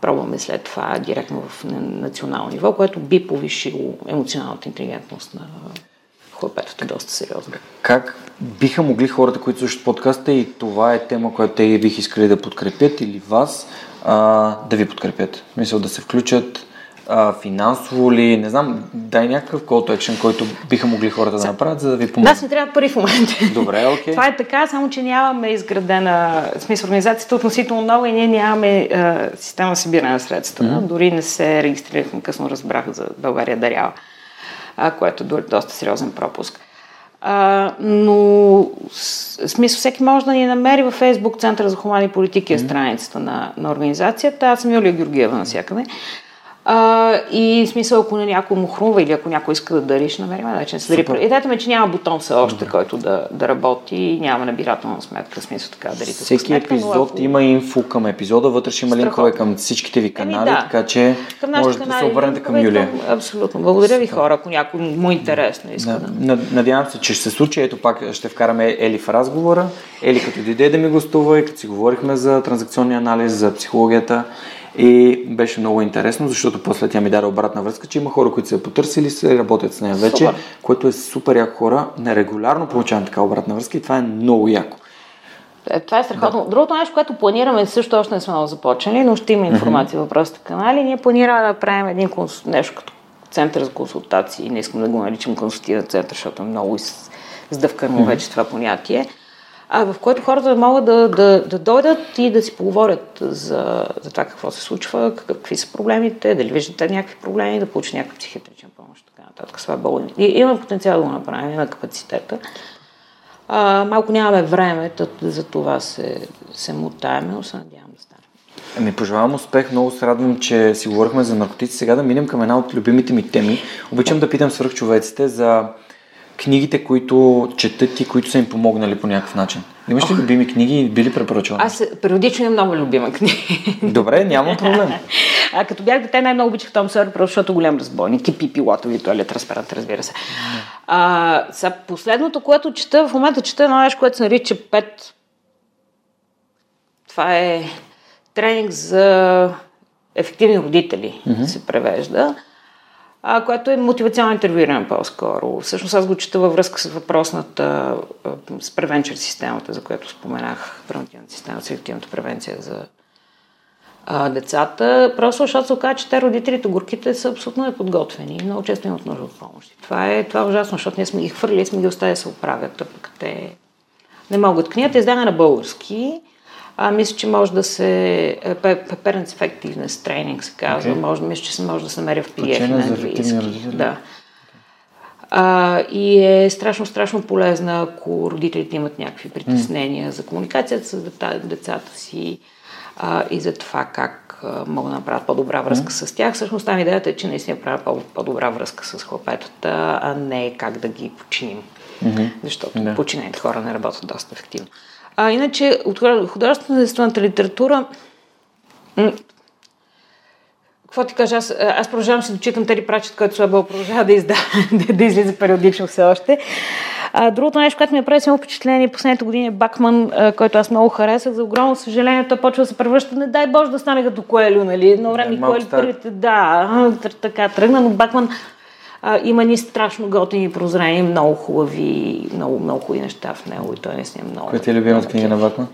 пробваме след това директно в национално ниво, което би повишило емоционалната интелигентност на хлопетата доста сериозно. Как биха могли хората, които слушат подкаста и това е тема, която те бих искали да подкрепят или вас, а, да ви подкрепят? Мисля да се включат а, финансово ли, не знам, дай някакъв call to action, който биха могли хората да направят, за да ви помогнат. Нас не трябва пари в момента. Добре, окей. Okay. Това е така, само че нямаме изградена, в смисъл организацията е относително нова и ние нямаме а, система събиране на средства. Mm-hmm. Дори не се регистрирахме, късно разбрах за България дарява, а, което е доста сериозен пропуск. А, но в смисъл всеки може да ни намери във Фейсбук Центъра за хумани политики, mm-hmm. страницата на, на организацията. Аз съм Юлия Георгиева навсякъде. А, и в смисъл, ако на някой му хрумва или ако някой иска да дариш, намерим начин да се дари. Идеята ми е, че няма бутон все още, Добре. който да, да работи и няма набирателна сметка, в смисъл така дарите. Всеки сметка, епизод ако... има инфо към епизода, вътре ще има линкове към всичките ви канали, Еми, да. така че към може канали, да се обърнете към Юлия. Абсолютно. Благодаря ви хора, ако някой му е интересно иска да. Надявам се, че ще се случи. Ето пак ще вкараме Ели в разговора. Ели като дойде да ми гостува и като си говорихме за транзакционния анализ, за психологията, и беше много интересно, защото после тя ми даде обратна връзка, че има хора, които се потърсили, се работят с нея вече, супер. което е супер яко хора. Нерегулярно получавам така обратна връзка и това е много яко. Е, това е страхотно. Да. Другото нещо, което планираме, също още не сме много започнали, но ще има информация mm-hmm. в въпросите канали. Ние планираме да правим един консул... нещо като център за консултации. Не искам да го наричам консултиран център, защото е много издъвкано mm-hmm. вече това понятие а, в което хората могат да, да, да дойдат и да си поговорят за, за това какво се случва, какви са проблемите, дали виждате някакви проблеми, да получат някаква психиатрична помощ, така нататък. Това е. И има потенциал да го направим, има капацитета. А, малко нямаме време, за това се, се мутаеме, но се надявам да стане. Ами, пожелавам успех. Много се радвам, че си говорихме за наркотици. Сега да минем към една от любимите ми теми. Обичам да питам свърхчовеците за книгите, които четат и които са им помогнали по някакъв начин? Имаш ли любими книги и били препоръчвани? Аз периодично имам много любима книги. Добре, няма проблем. а като бях дете, най-много обичах Том Сойер, защото голям разбойник и пипи лотови туалет, разперат, разбира се. А, са, последното, което чета, в момента чета едно нещо, което се нарича Пет. Това е тренинг за ефективни родители, mm-hmm. се превежда а, което е мотивационно интервюиране по-скоро. Всъщност аз го чета във връзка с въпросната с превенчер системата, за която споменах, превентивната система, селективната превенция за а, децата, просто защото се оказа, че те родителите, горките са абсолютно неподготвени и много често имат нужда от помощ. Това е, това е ужасно, защото ние сме ги хвърли, сме ги оставили да се оправят, а пък те не могат. Книгата е издана на български а, мисля, че може да се... Е, Parents Effectiveness Training се казва. Okay. Може, мисля, че се може да се намери в PDF на английски. Да. А, и е страшно, страшно полезна, ако родителите имат някакви притеснения mm. за комуникацията с децата си а, и за това как а, могат да направят по-добра връзка mm. с тях. Всъщност там идеята е, че наистина правят по-добра връзка с хлопетата, а не как да ги починим. Mm-hmm. Защото yeah. починените хора не работят доста ефективно. А иначе от художествената литература какво ти кажа, аз, аз продължавам се дочитам Тери Прачет, който Слабъл продължава да, изда, да, да излиза периодично все още. А, другото нещо, което ми е прави само впечатление последните години е Бакман, а, който аз много харесах. За огромно съжаление, той почва да се превръща, не дай Боже да стане като Коелю, нали? Едно време Коелю първите, да, така тръгна, но Бакман а, има ни страшно готини прозрени, много хубави, много, много хубави неща в него и той наистина е много. Коя ти е любимата книга на Бакман?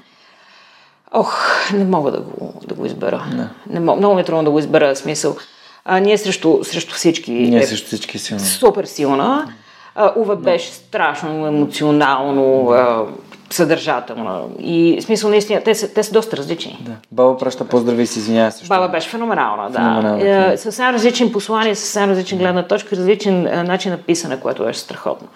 Ох, не мога да го, да го избера. Не. не мога, много ми е трудно да го избера, смисъл. А, ние срещу, срещу всички. Ние е, срещу всички силна. Супер силна. А, Уве беше страшно емоционално, а, съдържателно. И в смисъл, наистина, те са, те са доста различни. Да. Баба праща поздрави и се извинява също. Баба беше феноменална, да. Феноменална, Е, съвсем различен послание, съвсем различен гледна точка, различен а, начин на писане, което беше страхотно.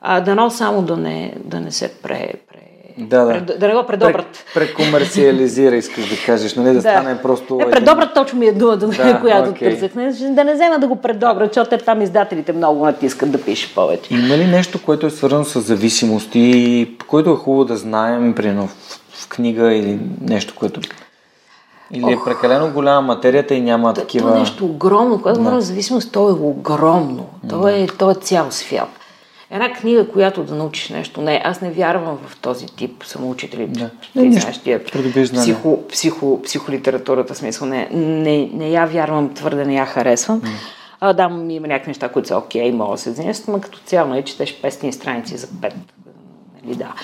А, дано само да не, да не се пре, пре, Да, да. пре- да не го предобрат. Прекомерциализира, искаш да кажеш, нали? Да, стане просто... Не, предобрат точно ми е думата, Да, която окей. търсех. Не, Да не взема да го предобрат, защото те там издателите много натискат да пише повече. Има ли нещо, което е свързано с зависимости, което е хубаво да знаем, примерно в, книга или нещо, което... Или е прекалено голяма материята и няма То, такива... то е нещо огромно. Когато говорим за зависимост, то е огромно. То е, то е цял свят. Една книга, която да научиш нещо. Не, аз не вярвам в този тип самоучители. Да. Ти Не, знаеш, тия психо, психо, психолитературата, смисъл. Не, не, не я вярвам, твърде не я харесвам. А, да, има някакви неща, които са окей, мога да се изнесат, но като цяло, нали, четеш 500 страници за 5. Нали, да.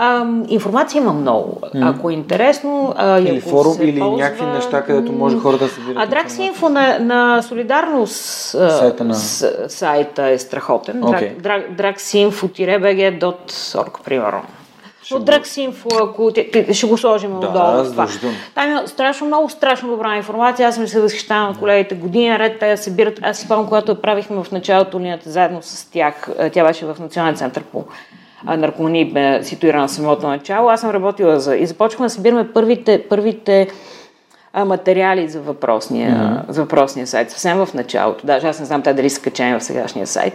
А, информация има много. Ако е интересно. А, Или ако форум, се или ползва, някакви неща, където може хората да събират а Драксинфо на, на Солидарност Сайта на- с, сайта е страхотен. Okay. Dragsinfo-bg.org, примерно. От Драксинфо, ако ще го сложим Да, отдолу. в това. Там има страшно много, страшно добра информация. Аз съм се възхищавам на колегите години наред. Те събират. Аз си спомням, когато я правихме в началото линията заедно с тях. Тя беше в Национален център по а, наркомании, бе ситуирана в самото начало. Аз съм работила за... И започваме да събираме първите, първите а, материали за въпросния, mm-hmm. за въпросния сайт. Съвсем в началото. Даже аз не знам те дали са качени в сегашния сайт.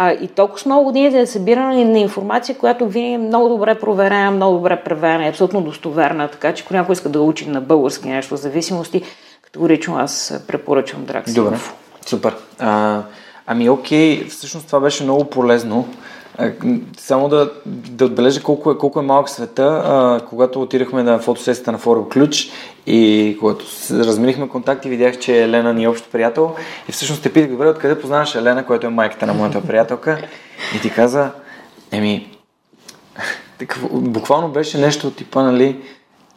А, и толкова много години е събиране на информация, която винаги е много добре проверена, много добре проверена, е абсолютно достоверна, така че ако някой иска да учи на български нещо в зависимости, категорично аз препоръчвам Дракс. Добре, супер. А, ами окей, всъщност това беше много полезно. М, Само да, да отбележа колко е, колко е малък света, а, когато отидахме на фотосесията на Форум Ключ и когато разменихме контакти, видях, че Елена ни е общ приятел и всъщност те питах, добре, откъде познаваш Елена, която е майката на моята приятелка и ти каза, еми, такъв, буквално беше нещо от типа, нали,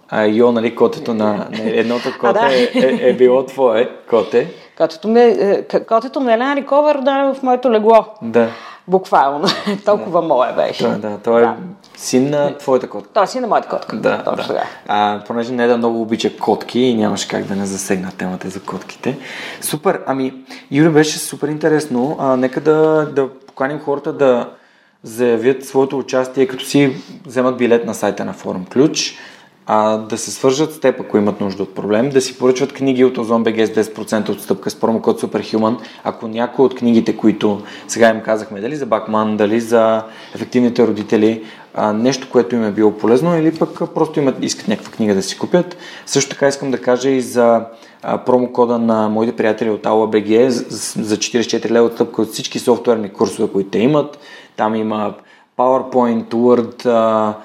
а, йо, нали, котето на, на едното коте да. е, е, е било твое коте. Котето ми, е- к- котето е Елена Риковер да в моето легло. Да. Буквално. Толкова мое беше. Той, да, той е Да. син на твоята котка. Той си на моята котка. Да, Точно да. А, понеже не да много обича котки и нямаше как да не засегна темата за котките. Супер, ами, Юри, беше супер интересно. А, нека да, да поканим хората да заявят своето участие, като си вземат билет на сайта на Форум Ключ, а, да се свържат с теб, ако имат нужда от проблем, да си поръчват книги от БГ с 10% отстъпка с промокод Superhuman. Ако някой от книгите, които сега им казахме, дали за Бакман, дали за ефективните родители, а, нещо, което им е било полезно или пък просто имат, искат някаква книга да си купят. Също така искам да кажа и за а, промокода на моите приятели от AulaBG за за 44 лева отстъпка от всички софтуерни курсове, които те имат. Там има PowerPoint, Word, а,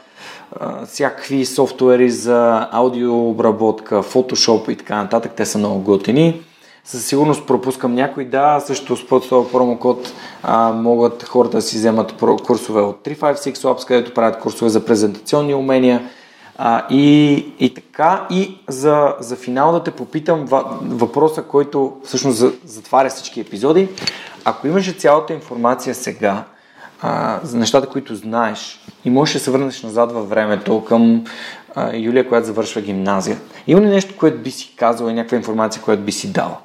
всякакви софтуери за аудиообработка, Photoshop и така нататък. Те са много готини. Със сигурност пропускам някой. Да, също с този промокод а, могат хората да си вземат курсове от 356 Labs, където правят курсове за презентационни умения. А, и, и така, и за, за финал да те попитам въпроса, който всъщност за- затваря всички епизоди. Ако имаше цялата информация сега, а, за нещата, които знаеш и можеш да се върнеш назад във времето към а, Юлия, която завършва гимназия. Има ли нещо, което би си казала и някаква информация, която би си дала?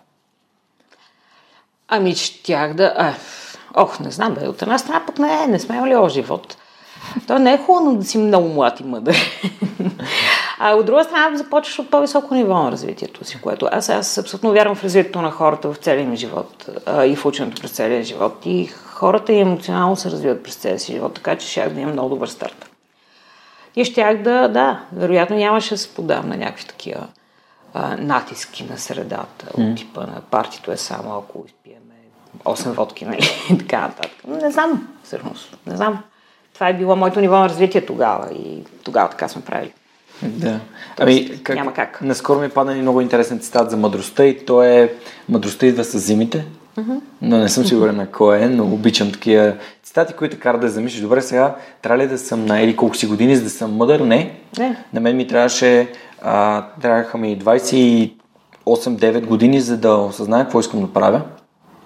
Ами, щях да... А, ох, не знам, бе. От една страна пък не, не сме имали живот. То не е хубаво да си много млад и мъдър. А от друга страна започваш от по-високо ниво на развитието си, което аз, аз абсолютно вярвам в развитието на хората в целия ми живот а, и в ученето през целия живот. И хората и емоционално се развиват през целия си живот, така че щях да имам много добър старт. И щях да, да, вероятно нямаше да се подам на някакви такива а, натиски на средата, от типа на партито е само ако изпиеме 8 водки, нали, и така нататък. Не знам, всъщност, не знам. Това е било моето ниво на развитие тогава и тогава така сме правили. Да. Ами, няма как. Наскоро ми падна и много интересен цитат за мъдростта и то е мъдростта идва с зимите. Но не съм сигурен на кой е, но обичам такива цитати, които карат да замислиш. Добре, сега трябва ли да съм на или колко си години, за да съм мъдър? Не. Не. На мен ми трябваше, а, трябваха ми 28-9 години, за да осъзная какво искам да правя.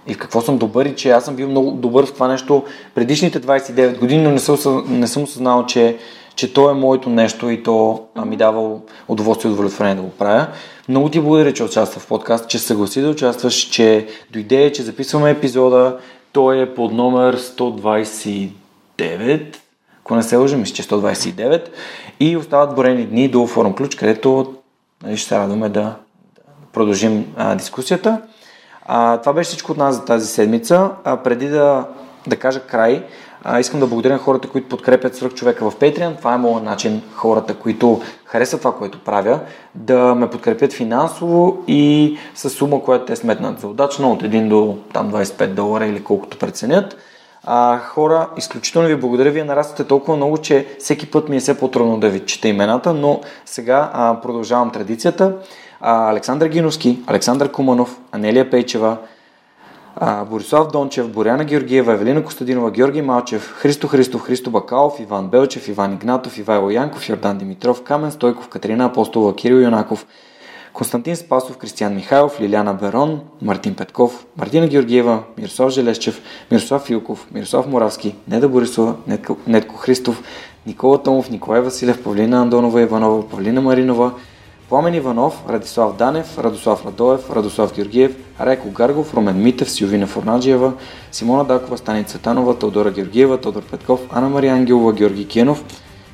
и в какво съм добър и че аз съм бил много добър в това нещо предишните 29 години, но не съм, не съм осъзнал, че, че то е моето нещо и то ми дава удоволствие и удовлетворение да го правя. Много ти благодаря, че участва в подкаст, че съгласи да участваш, че дойде, че записваме епизода. Той е под номер 129, ако не се лъжа, мисля, че 129. И остават борени дни до форум ключ, където нали, ще се радваме да, да продължим а, дискусията. А, това беше всичко от нас за тази седмица. А, преди да, да кажа край, а, искам да благодаря на хората, които подкрепят свърх човека в Patreon. Това е моят начин хората, които харесват това, което правя, да ме подкрепят финансово и с сума, която те сметнат за удачно, от 1 до там 25 долара или колкото преценят. А, хора, изключително ви благодаря. Вие нараствате толкова много, че всеки път ми е все по-трудно да ви чета имената, но сега а, продължавам традицията. А, Александър Гиновски, Александър Куманов, Анелия Пейчева, Борислав Дончев, Боряна Георгиева, Евелина Костадинова, Георги Малчев, Христо Христов, Христо Бакалов, Иван Белчев, Иван Игнатов, Ивайло Янков, Йордан Димитров, Камен Стойков, Катерина Апостолова, Кирил Юнаков, Константин Спасов, Кристиян Михайлов, Лиляна Берон, Мартин Петков, Мартина Георгиева, Мирослав Желещев, Мирослав Филков, Мирослав Моравски, Неда Борисова, Нетко, Нетко Христов, Никола Томов, Николай Василев, Павлина Андонова Иванова, Павлина Маринова, Пламен Иванов, Радислав Данев, Радослав Радоев, Радослав Георгиев, Райко Гаргов, Ромен Митев, Силвина Форнаджиева, Симона Дакова, Станица Танова, Теодора Георгиева, Тодор Петков, Ана Мария Ангелова, Георги Кенов,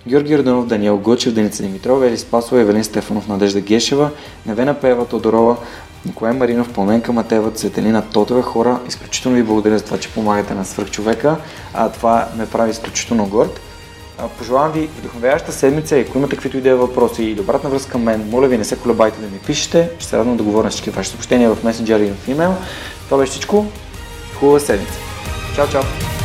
Георги Родонов, Даниел Гочев, Деница Димитрова, Ели Спасова, Евелин Стефанов, Надежда Гешева, Невена Пева, Тодорова, Николай Маринов, Пламенка Матева, Цветелина Тотова, хора. Изключително ви благодаря за това, че помагате на свърхчовека. А, това ме прави изключително горд. Пожелавам ви вдъхновяваща седмица и ако имате каквито идеи въпроси или обратна връзка към мен, моля ви не се колебайте да ми пишете. Ще се радвам да говоря на всички ваши съобщения в Messenger и в email. Това беше всичко. Хубава седмица. Чао, чао!